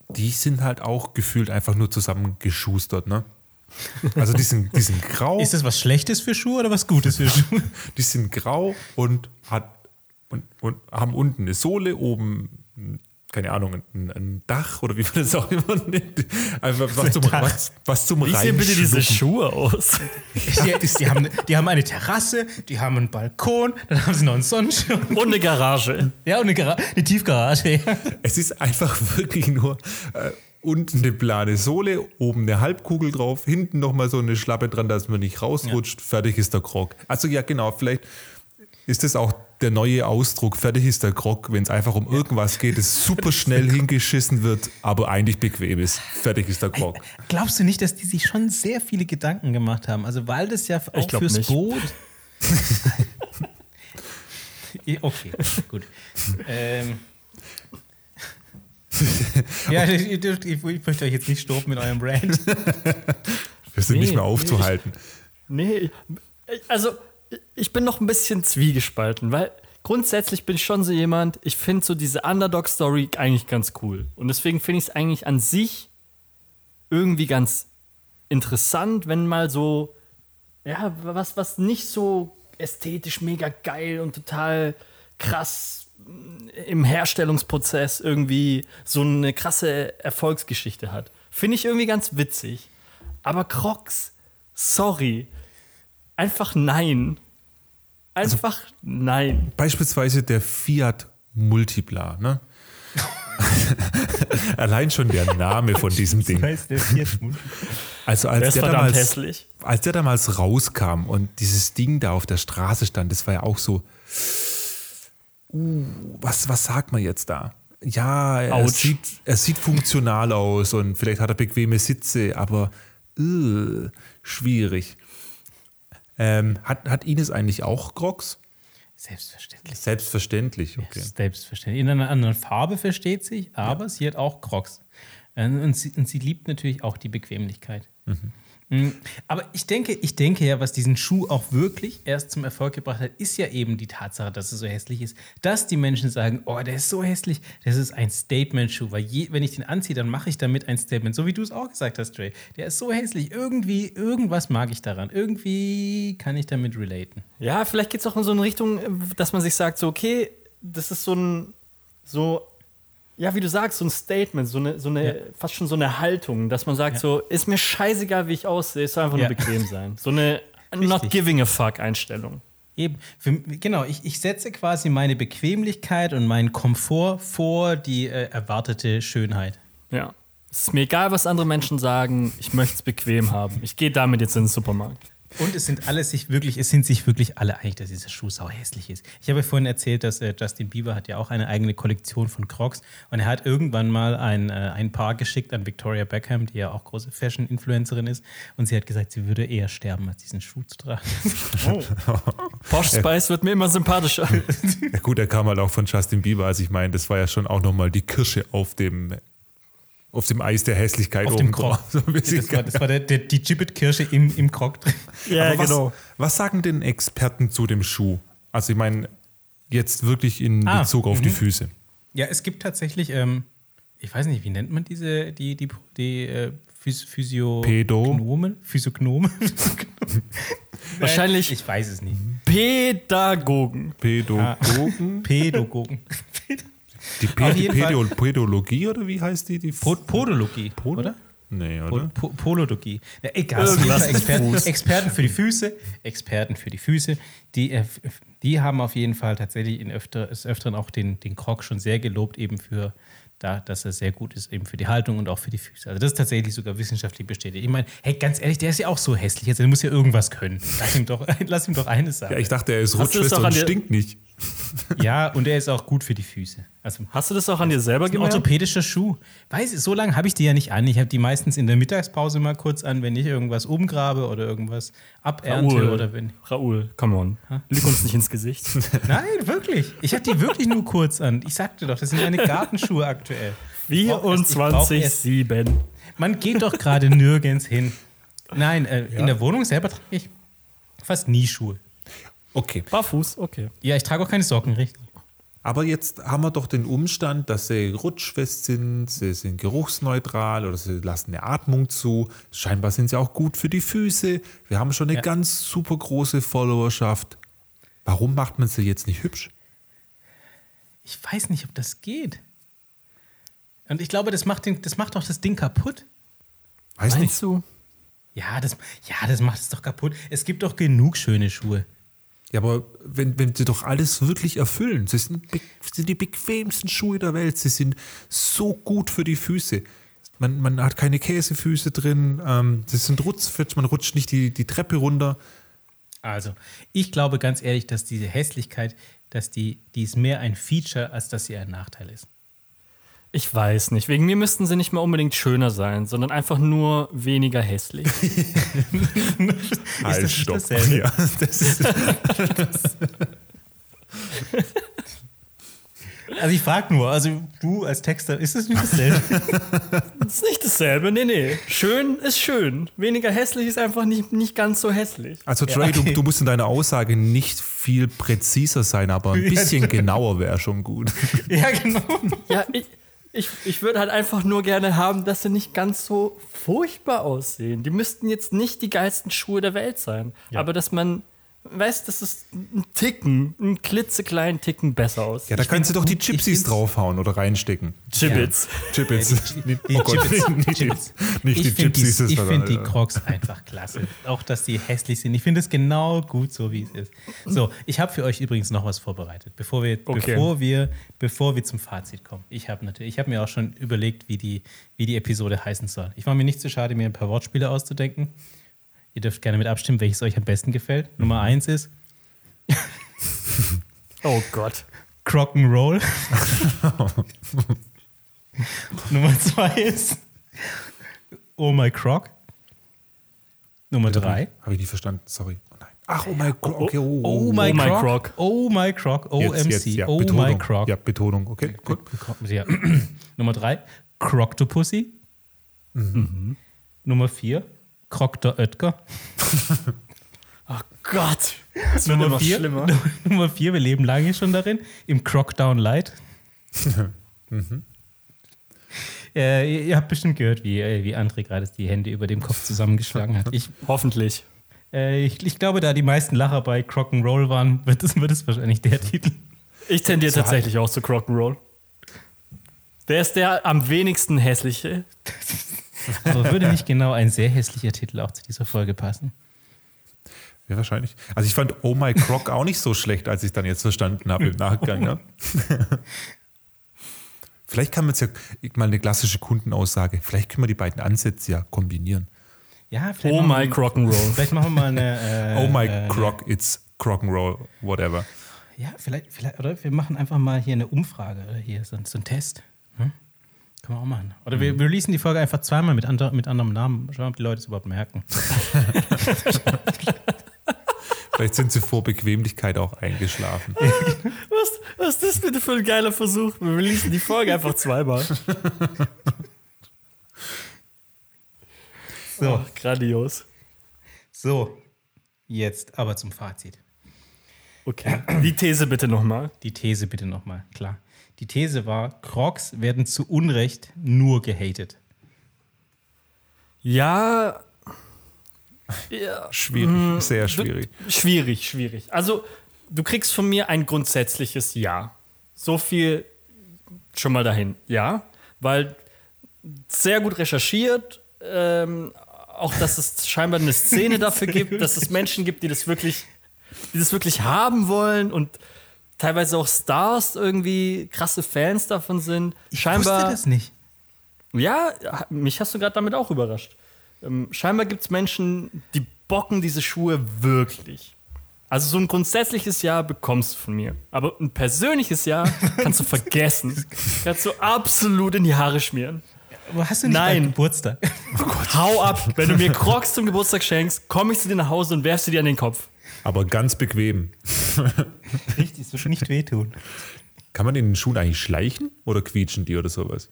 die sind halt auch gefühlt einfach nur zusammengeschustert, ne? Also die sind, die sind grau, Ist das was Schlechtes für Schuhe oder was Gutes für Schuhe? *laughs* die sind grau und, hat, und, und haben unten eine Sohle, oben keine Ahnung, ein, ein, Dach oder wie man das auch immer nennt. Einfach was zum, was, was zum Wie sehen bitte diese Schuhe aus? Die, die, haben, die haben eine Terrasse, die haben einen Balkon, dann haben sie noch einen Sonnenschirm. Und eine Garage. Ja, und eine, Gara eine Tiefgarage. Ja. Es ist einfach wirklich nur äh, unten eine plane Sohle, oben eine Halbkugel drauf, hinten nochmal so eine Schlappe dran, dass man nicht rausrutscht. Ja. Fertig ist der Krog. Also ja, genau, vielleicht ist das auch der neue Ausdruck, fertig ist der Grog, wenn es einfach um irgendwas geht, es super schnell hingeschissen wird, aber eigentlich bequem ist. Fertig ist der Grog. Glaubst du nicht, dass die sich schon sehr viele Gedanken gemacht haben? Also weil das ja auch fürs nicht. Boot. *laughs* okay, gut. ähm. *laughs* ja, ich, ich, ich, möchte euch jetzt nicht stoppen mit eurem Brand. Wir sind nee, nicht mehr aufzuhalten. Nee, also ich bin noch ein bisschen zwiegespalten, weil grundsätzlich bin ich schon so jemand, ich finde so diese Underdog-Story eigentlich ganz cool. Und deswegen finde ich es eigentlich an sich irgendwie ganz interessant, wenn mal so, ja, was, was nicht so ästhetisch mega geil und total krass im Herstellungsprozess irgendwie so eine krasse Erfolgsgeschichte hat. Finde ich irgendwie ganz witzig. Aber Crocs, sorry, Einfach nein. Einfach also, nein. Beispielsweise der Fiat Multipla, ne? *laughs* Allein schon der Name von diesem Ding. Das heißt der Fiat Also als der, der damals, hässlich. als der damals rauskam und dieses Ding da auf der Straße stand, das war ja auch so, uh, was, was sagt man jetzt da? Ja, er sieht, er sieht funktional aus und vielleicht hat er bequeme Sitze, aber uh, schwierig. Ähm, hat, hat Ines eigentlich auch Crocs? Selbstverständlich. Selbstverständlich, okay. Selbstverständlich. In einer anderen Farbe versteht sich, aber ja. sie hat auch Crocs. Ähm, und sie, und sie liebt natürlich auch die Bequemlichkeit. Mhm. Mhm. Aber ich denke, ich denke ja, was diesen Schuh auch wirklich erst zum Erfolg gebracht hat, ist ja eben die Tatsache, dass er so hässlich ist. Dass die Menschen sagen, oh, der ist so hässlich, das ist ein Statement-Schuh. Weil je, wenn ich den anziehe, dann mache ich damit ein Statement. So wie du es auch gesagt hast, Dre. Der ist so hässlich. Irgendwie, irgendwas mag ich daran. Irgendwie kann ich damit relaten. Ja, vielleicht geht es auch in so eine Richtung, dass man sich sagt, so, okay, das ist so ein, so ja, wie du sagst, so ein Statement, so eine, so eine ja. fast schon so eine Haltung, dass man sagt, ja. so, ist mir scheißegal, wie ich aussehe, es soll einfach ja. nur bequem sein. So eine *laughs* Not giving a fuck Einstellung. Eben, Für, genau, ich, ich setze quasi meine Bequemlichkeit und meinen Komfort vor die äh, erwartete Schönheit. Ja. Es ist mir egal, was andere Menschen sagen, ich möchte es bequem haben. Ich gehe damit jetzt in den Supermarkt. Und es sind alle sich wirklich, es sind sich wirklich alle einig, dass dieser Schuh sau hässlich ist. Ich habe ja vorhin erzählt, dass äh, Justin Bieber hat ja auch eine eigene Kollektion von Crocs und er hat irgendwann mal ein, äh, ein Paar geschickt an Victoria Beckham, die ja auch große Fashion-Influencerin ist und sie hat gesagt, sie würde eher sterben, als diesen Schuh zu tragen. Oh. Posh Spice wird mir immer sympathischer. Ja gut, er kam halt auch von Justin Bieber, also ich meine, das war ja schon auch nochmal die Kirsche auf dem auf dem Eis der Hässlichkeit auf dem Krog. *laughs* So das, war, das war der, der, die Gibbet-Kirsche im, im Krog drin. Ja, was, genau. Was sagen denn Experten zu dem Schuh? Also ich meine, jetzt wirklich in ah, Bezug auf die mhm. Füße. Ja, es gibt tatsächlich, ähm, ich weiß nicht, wie nennt man diese, die, die, die äh, Physiognomen? Physiognomen? *laughs* Wahrscheinlich. Ich weiß es nicht. Pädagogen. Pädagogen. *laughs* Pädagogen. Die, Pädologie oder wie heißt die? die Podologie, Pod oder? Nee, oder? Po Polologie. Ja, egal. Experten, Experten, für die Füße. Experten für die Füße. Die, äh, die haben auf jeden Fall tatsächlich in öfter, des Öfteren auch den, den Krog schon sehr gelobt, eben für da, dass er sehr gut ist, eben für die Haltung und auch für die Füße. Also das ist tatsächlich sogar wissenschaftlich bestätigt. Ich meine, hey, ganz ehrlich, der ist ja auch so hässlich. Also der muss ja irgendwas können. Lass ihm doch, *laughs* lass ihm doch eines sagen. Ja, ich dachte, er ist rutschfest und stinkt nicht. *laughs* Ja, und er ist auch gut für die Füße. Also, Hast du das auch an dir selber gemacht? Orthopädischer Schuh. Weiß ich, so lange habe ich die ja nicht an. Ich habe die meistens in der Mittagspause mal kurz an, wenn ich irgendwas umgrabe oder irgendwas abernte Raoul, oder wenn. Raoul, come on. Lüg uns nicht ins Gesicht. *laughs* *laughs* Nein, wirklich. Ich habe die wirklich nur kurz an. Ich sagte doch, das sind meine Gartenschuhe aktuell. 24-7. Man geht doch gerade nirgends hin. Nein, äh, ja. in der Wohnung selber trage ich fast nie Schuhe. Okay. Barfuß, okay. Ja, ich trage auch keine Socken, richtig. Aber jetzt haben wir doch den Umstand, dass sie rutschfest sind, sie sind geruchsneutral oder sie lassen eine Atmung zu. Scheinbar sind sie auch gut für die Füße. Wir haben schon eine ja. ganz super große Followerschaft. Warum macht man sie jetzt nicht hübsch? Ich weiß nicht, ob das geht. Und ich glaube, das macht, den, das macht doch das Ding kaputt. Weiß nicht. Meinst du? Ja, das, ja, das macht es doch kaputt. Es gibt doch genug schöne Schuhe. Ja, aber wenn, wenn sie doch alles wirklich erfüllen, sie sind, be- sind die bequemsten Schuhe der Welt, sie sind so gut für die Füße. Man, man hat keine Käsefüße drin, ähm, sie sind rutzfitsch, man rutscht nicht die, die Treppe runter. Also, ich glaube ganz ehrlich, dass diese Hässlichkeit, dass die, die ist mehr ein Feature, als dass sie ein Nachteil ist. Ich weiß nicht. Wegen mir müssten sie nicht mal unbedingt schöner sein, sondern einfach nur weniger hässlich. *laughs* Halt, nicht dasselbe? Ja, das ist, *laughs* Also ich frage nur, also du als Texter, ist es nicht dasselbe? Das *laughs* ist nicht dasselbe. Nee, nee. Schön ist schön. Weniger hässlich ist einfach nicht, nicht ganz so hässlich. also Trey, okay. du, du musst in deiner Aussage nicht viel präziser sein, aber ein Ja, bisschen genauer wäre schon gut. ja, genau. Ja, ich, ich, ich würde halt einfach nur gerne haben, dass sie nicht ganz so furchtbar aussehen. Die müssten jetzt nicht die geilsten Schuhe der Welt sein. Aber dass man weiß, dass es ein Ticken, einen klitzekleinen Ticken besser aussieht. Ja, da kannst du doch die find's- draufhauen oder reinstecken. Chibbits. Chippets. Die *laughs* oh Gott, Chips- nicht, die- Chips. nicht die ich finde die, das ich die ja. Crocs einfach klasse. Auch, dass die hässlich sind. Ich finde es genau gut so, wie es ist. So, ich habe für euch übrigens noch was vorbereitet, bevor wir, Okay. bevor wir, bevor wir zum Fazit kommen. Ich habe natürlich, ich habe mir auch schon überlegt, wie die, wie die Episode heißen soll. Ich war mir nicht zu schade, mir ein paar Wortspiele auszudenken. Ihr dürft gerne mit abstimmen, welches euch am besten gefällt. Nummer eins ist *laughs* Oh Gott. Crock'n'Roll. *laughs* Nummer zwei ist Oh my Croc. Nummer drei. Habe ich nicht verstanden, sorry. Oh nein. Ach, oh mein Gott, okay. Oh, Oh my, Oh my Croc. Croc. Oh my Croc. OMC. Jetzt, jetzt, ja, oh Betonung. my Croc. Ja, Betonung, okay, gut. Ja. *clears throat* Nummer drei. Croctopussy. Mhm. Nummer vier. Croctor Oetker. *laughs* Oh Gott. Das wird Nummer immer vier. schlimmer. *laughs* Nummer vier. Wir leben lange schon darin. Im Crocdown Light. *laughs* Mhm. Äh, ihr, habt bestimmt gehört, wie, äh, wie André gerade die Hände über dem Kopf zusammengeschlagen hat. Ich, Hoffentlich. äh, ich, ich glaube, da die meisten Lacher bei Crock'n'Roll waren, wird es wird es wahrscheinlich der Titel. Ich tendiere So tatsächlich auch zu Crock'n'Roll. Der ist der am wenigsten hässliche. Aber würde nicht genau ein sehr hässlicher Titel auch zu dieser Folge passen? Ja, wahrscheinlich. Also ich fand Oh My Croc auch nicht so schlecht, als ich dann jetzt verstanden habe im Nachgang. Ne? *laughs* vielleicht kann man es ja mal eine klassische Kundenaussage, vielleicht können wir die beiden Ansätze ja kombinieren. Ja, vielleicht Oh machen my wir- Crock'n'Roll. Vielleicht machen wir mal eine. Äh, *laughs* Oh My äh, Croc, it's Crock'n'Roll, whatever. Ja, vielleicht, vielleicht, oder wir machen einfach mal hier eine Umfrage oder hier so, so einen Test. Können wir auch machen. Oder wir, wir releasen die Folge einfach zweimal mit, ander, mit anderem Namen. Schauen, ob die Leute es überhaupt merken. *laughs* Vielleicht sind sie vor Bequemlichkeit auch eingeschlafen. Was, was ist das bitte für ein geiler Versuch? Wir releasen die Folge einfach zweimal. So, Oh, grandios. so. Jetzt aber zum Fazit. Okay. Die These bitte nochmal. Die These bitte nochmal, klar. Die These war, Crocs werden zu Unrecht nur gehatet. Ja. ja. Schwierig, sehr schwierig. Schwierig, schwierig. Also, du kriegst von mir ein grundsätzliches Ja. So viel schon mal dahin. Ja, weil sehr gut recherchiert. Ähm, auch, dass es scheinbar eine Szene dafür gibt, dass es Menschen gibt, die das wirklich, die das wirklich haben wollen und teilweise auch Stars irgendwie krasse Fans davon sind. Ich scheinbar. wusste das nicht. Ja, mich hast du gerade damit auch überrascht. Ähm, scheinbar gibt es Menschen, die bocken diese Schuhe wirklich. Also so ein grundsätzliches Ja bekommst du von mir. Aber ein persönliches Ja *laughs* kannst du vergessen. kannst du absolut in die Haare schmieren. Aber hast du nicht Nein. Geburtstag? Hau ab. Wenn du mir Crocs zum Geburtstag schenkst, komme ich zu dir nach Hause und werf sie dir an den Kopf. Aber ganz bequem. *laughs* Richtig, es wird nicht wehtun. Kann man in den Schuhen eigentlich schleichen oder quietschen die oder sowas?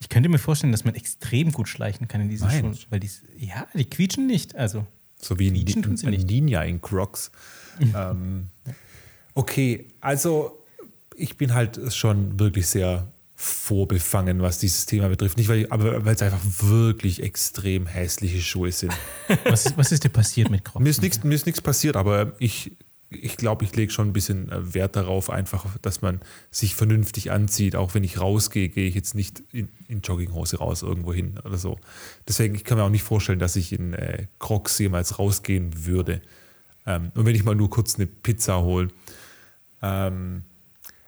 Ich könnte mir vorstellen, dass man extrem gut schleichen kann in diesen Nein. Schuhen. Weil die, ja, die quietschen nicht. Also, So wie Quietschen tun sie ein nicht. Ninja in Crocs. *laughs* ähm, okay, also ich bin halt schon wirklich sehr vorbefangen, was dieses Thema betrifft. Nicht, weil, ich- aber weil es einfach wirklich extrem hässliche Schuhe sind. *laughs* was ist, was ist dir passiert mit Crocs? mir ist nichts mir ist nichts passiert, aber ich ich glaube, ich lege schon ein bisschen äh, Wert darauf, einfach, dass man sich vernünftig anzieht. Auch wenn ich rausgehe, gehe ich jetzt nicht in, in Jogginghose raus irgendwo hin oder so. Deswegen, ich kann mir auch nicht vorstellen, dass ich in äh, Crocs jemals rausgehen würde. Ähm, und wenn ich mal nur kurz eine Pizza hole. Ähm,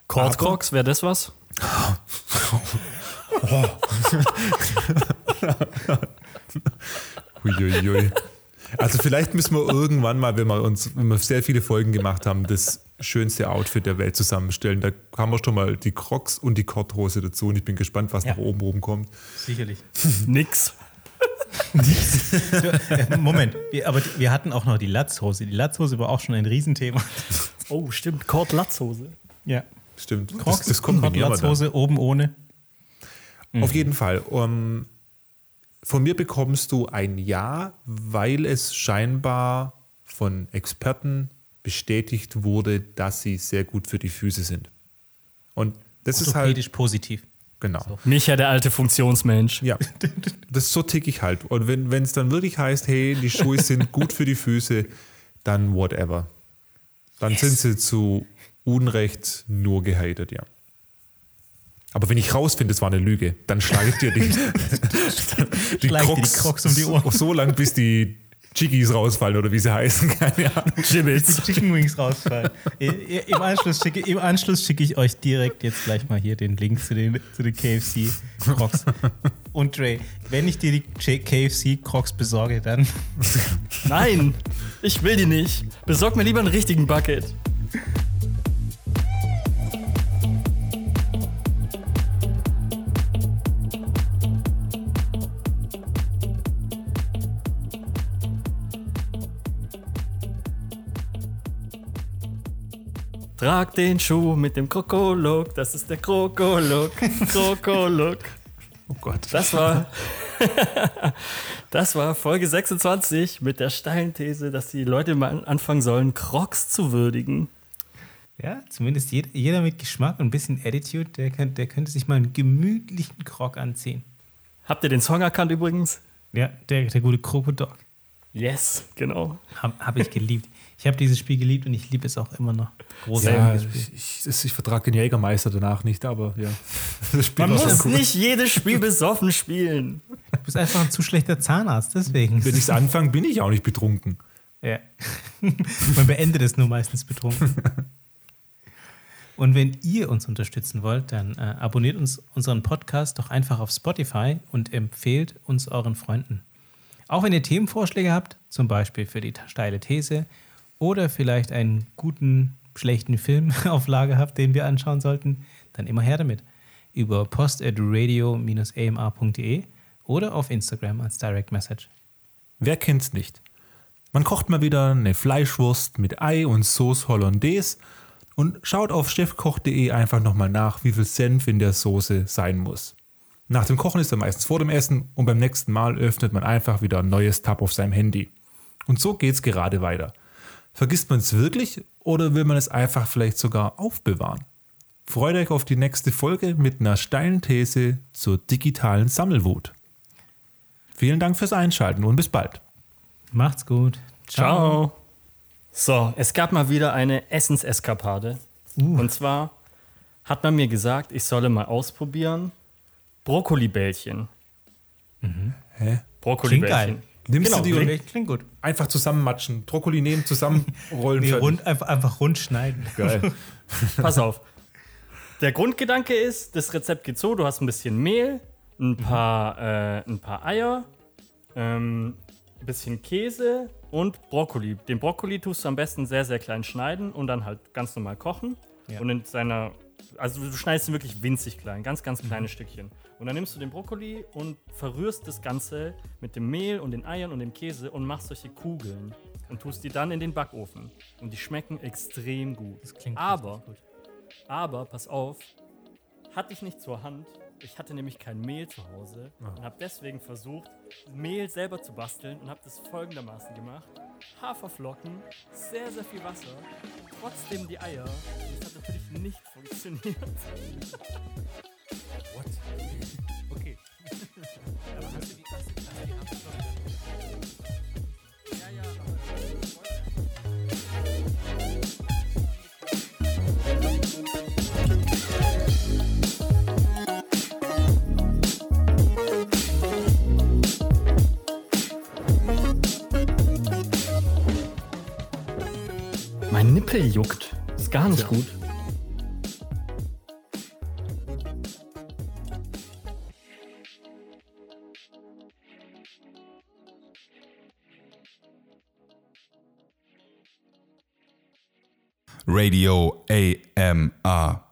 Cord Crocs, wäre das was? *laughs* Uiuiui. Also vielleicht müssen wir irgendwann mal, wenn wir uns, wenn wir sehr viele Folgen gemacht haben, das schönste Outfit der Welt zusammenstellen. Da haben wir schon mal die Crocs und die Korthose dazu und ich bin gespannt, was Ja. nach oben oben kommt. Sicherlich. *laughs* Nix. Äh, *laughs* Moment, wir, aber wir hatten auch noch die Latzhose. Die Latzhose war auch schon ein Riesenthema. Oh, stimmt. Cord Latzhose. Ja. Stimmt. Crocs, das, das kombinieren wir dann. Latzhose, oben ohne. Auf jeden Fall. Um, von mir bekommst du ein Ja, weil es scheinbar von Experten bestätigt wurde, dass sie sehr gut für die Füße sind. Und das ist halt, positiv. genau. Micha, der alte Funktionsmensch. Ja, das so tick ich halt. Und wenn es dann wirklich heißt, hey, die Schuhe sind gut für die Füße, dann whatever. Dann sind sie zu Unrecht nur gehatet, ja. Aber wenn ich rausfinde, es war eine Lüge, dann schlage ich dir die, *laughs* die, dir die Crocs um die Ohren. So, so lang, bis die Chiggies rausfallen oder wie sie heißen. *laughs* Keine Ahnung. Gibbets. Chicken Wings rausfallen. Im Anschluss, schicke, Im Anschluss schicke ich euch direkt jetzt gleich mal hier den Link zu den, zu den KFC Crocs. Und Dre, wenn ich dir die KFC Crocs besorge, dann Nein, ich will die nicht. Besorg mir lieber einen richtigen Bucket. Trag den Schuh mit dem Krokolok, das ist der Krokolok, Krokolok. Oh Gott. Das war, *laughs* das war Folge 26 mit der steilen These, dass die Leute mal anfangen sollen, Crocs zu würdigen. ja, zumindest jeder, mit Geschmack und ein bisschen Attitude, der, könnt, der könnte sich mal einen gemütlichen Croc anziehen. Habt ihr den Song erkannt übrigens? Ja, der, der gute Krokodok. Yes, genau. Habe hab ich geliebt. Ich habe dieses Spiel geliebt und ich liebe es auch immer noch. Ja, Großartiges Spiel. ich, ich, ich vertrage den Jägermeister danach nicht, aber ja. *laughs* Das Spiel Man muss cool. nicht jedes Spiel besoffen spielen. Du bist einfach ein zu schlechter Zahnarzt, deswegen. Wenn ich es anfange, bin ich auch nicht betrunken. Ja. *laughs* Man beendet es nur meistens betrunken. *laughs* Und wenn ihr uns unterstützen wollt, dann äh, abonniert uns unseren Podcast doch einfach auf Spotify und empfehlt uns euren Freunden. Auch wenn ihr Themenvorschläge habt, zum Beispiel für die steile These oder vielleicht einen guten, schlechten Film *laughs* auf Lager habt, den wir anschauen sollten, dann immer her damit. Über post at radio-amr.de oder auf Instagram als Direct Message. Wer kennt's nicht? Man kocht mal wieder eine Fleischwurst mit Ei und Sauce Hollandaise und schaut auf chefkoch.de einfach nochmal nach, wie viel Senf in der Soße sein muss. Nach dem Kochen ist er meistens vor dem Essen und beim nächsten Mal öffnet man einfach wieder ein neues Tab auf seinem Handy. Und so geht's gerade weiter. Vergisst man es wirklich oder will man es einfach vielleicht sogar aufbewahren? Freut euch auf die nächste Folge mit einer steilen These zur digitalen Sammelwut. Vielen Dank fürs Einschalten und bis bald. Macht's gut. Ciao. So, es gab mal wieder eine Essenseskapade. Und zwar hat man mir gesagt, ich solle mal ausprobieren Brokkolibällchen. Hä? Brokkolibällchen. Nimmst Genau, du die und Klingt, klingt gut. einfach zusammenmatschen. Brokkoli nehmen, zusammenrollen. Nee, rund, einfach, einfach rund schneiden. Geil. *laughs* Pass auf. Der Grundgedanke ist, das Rezept geht so: Du hast ein bisschen Mehl, ein paar, äh, ein paar Eier, ähm, ein bisschen Käse und Brokkoli. Den Brokkoli tust du am besten sehr, sehr klein schneiden und dann halt ganz normal kochen. Ja. Und in seiner, also du schneidest ihn wirklich winzig klein, ganz, ganz kleine Stückchen. Und dann nimmst du den Brokkoli und verrührst das Ganze mit dem Mehl und den Eiern und dem Käse und machst solche Kugeln und tust die dann in den Backofen. Und die schmecken extrem gut. Das klingt Aber gut. aber pass auf, hatte ich nicht zur Hand. Ich hatte nämlich kein Mehl zu Hause und habe deswegen versucht, Mehl selber zu basteln und habe das folgendermaßen gemacht. Haferflocken, sehr, sehr viel Wasser, trotzdem die Eier. Das hat natürlich nicht funktioniert. Okay. *laughs* Aber hast du die, hast Nippel juckt. Ist gar nicht gut. Radio AMR.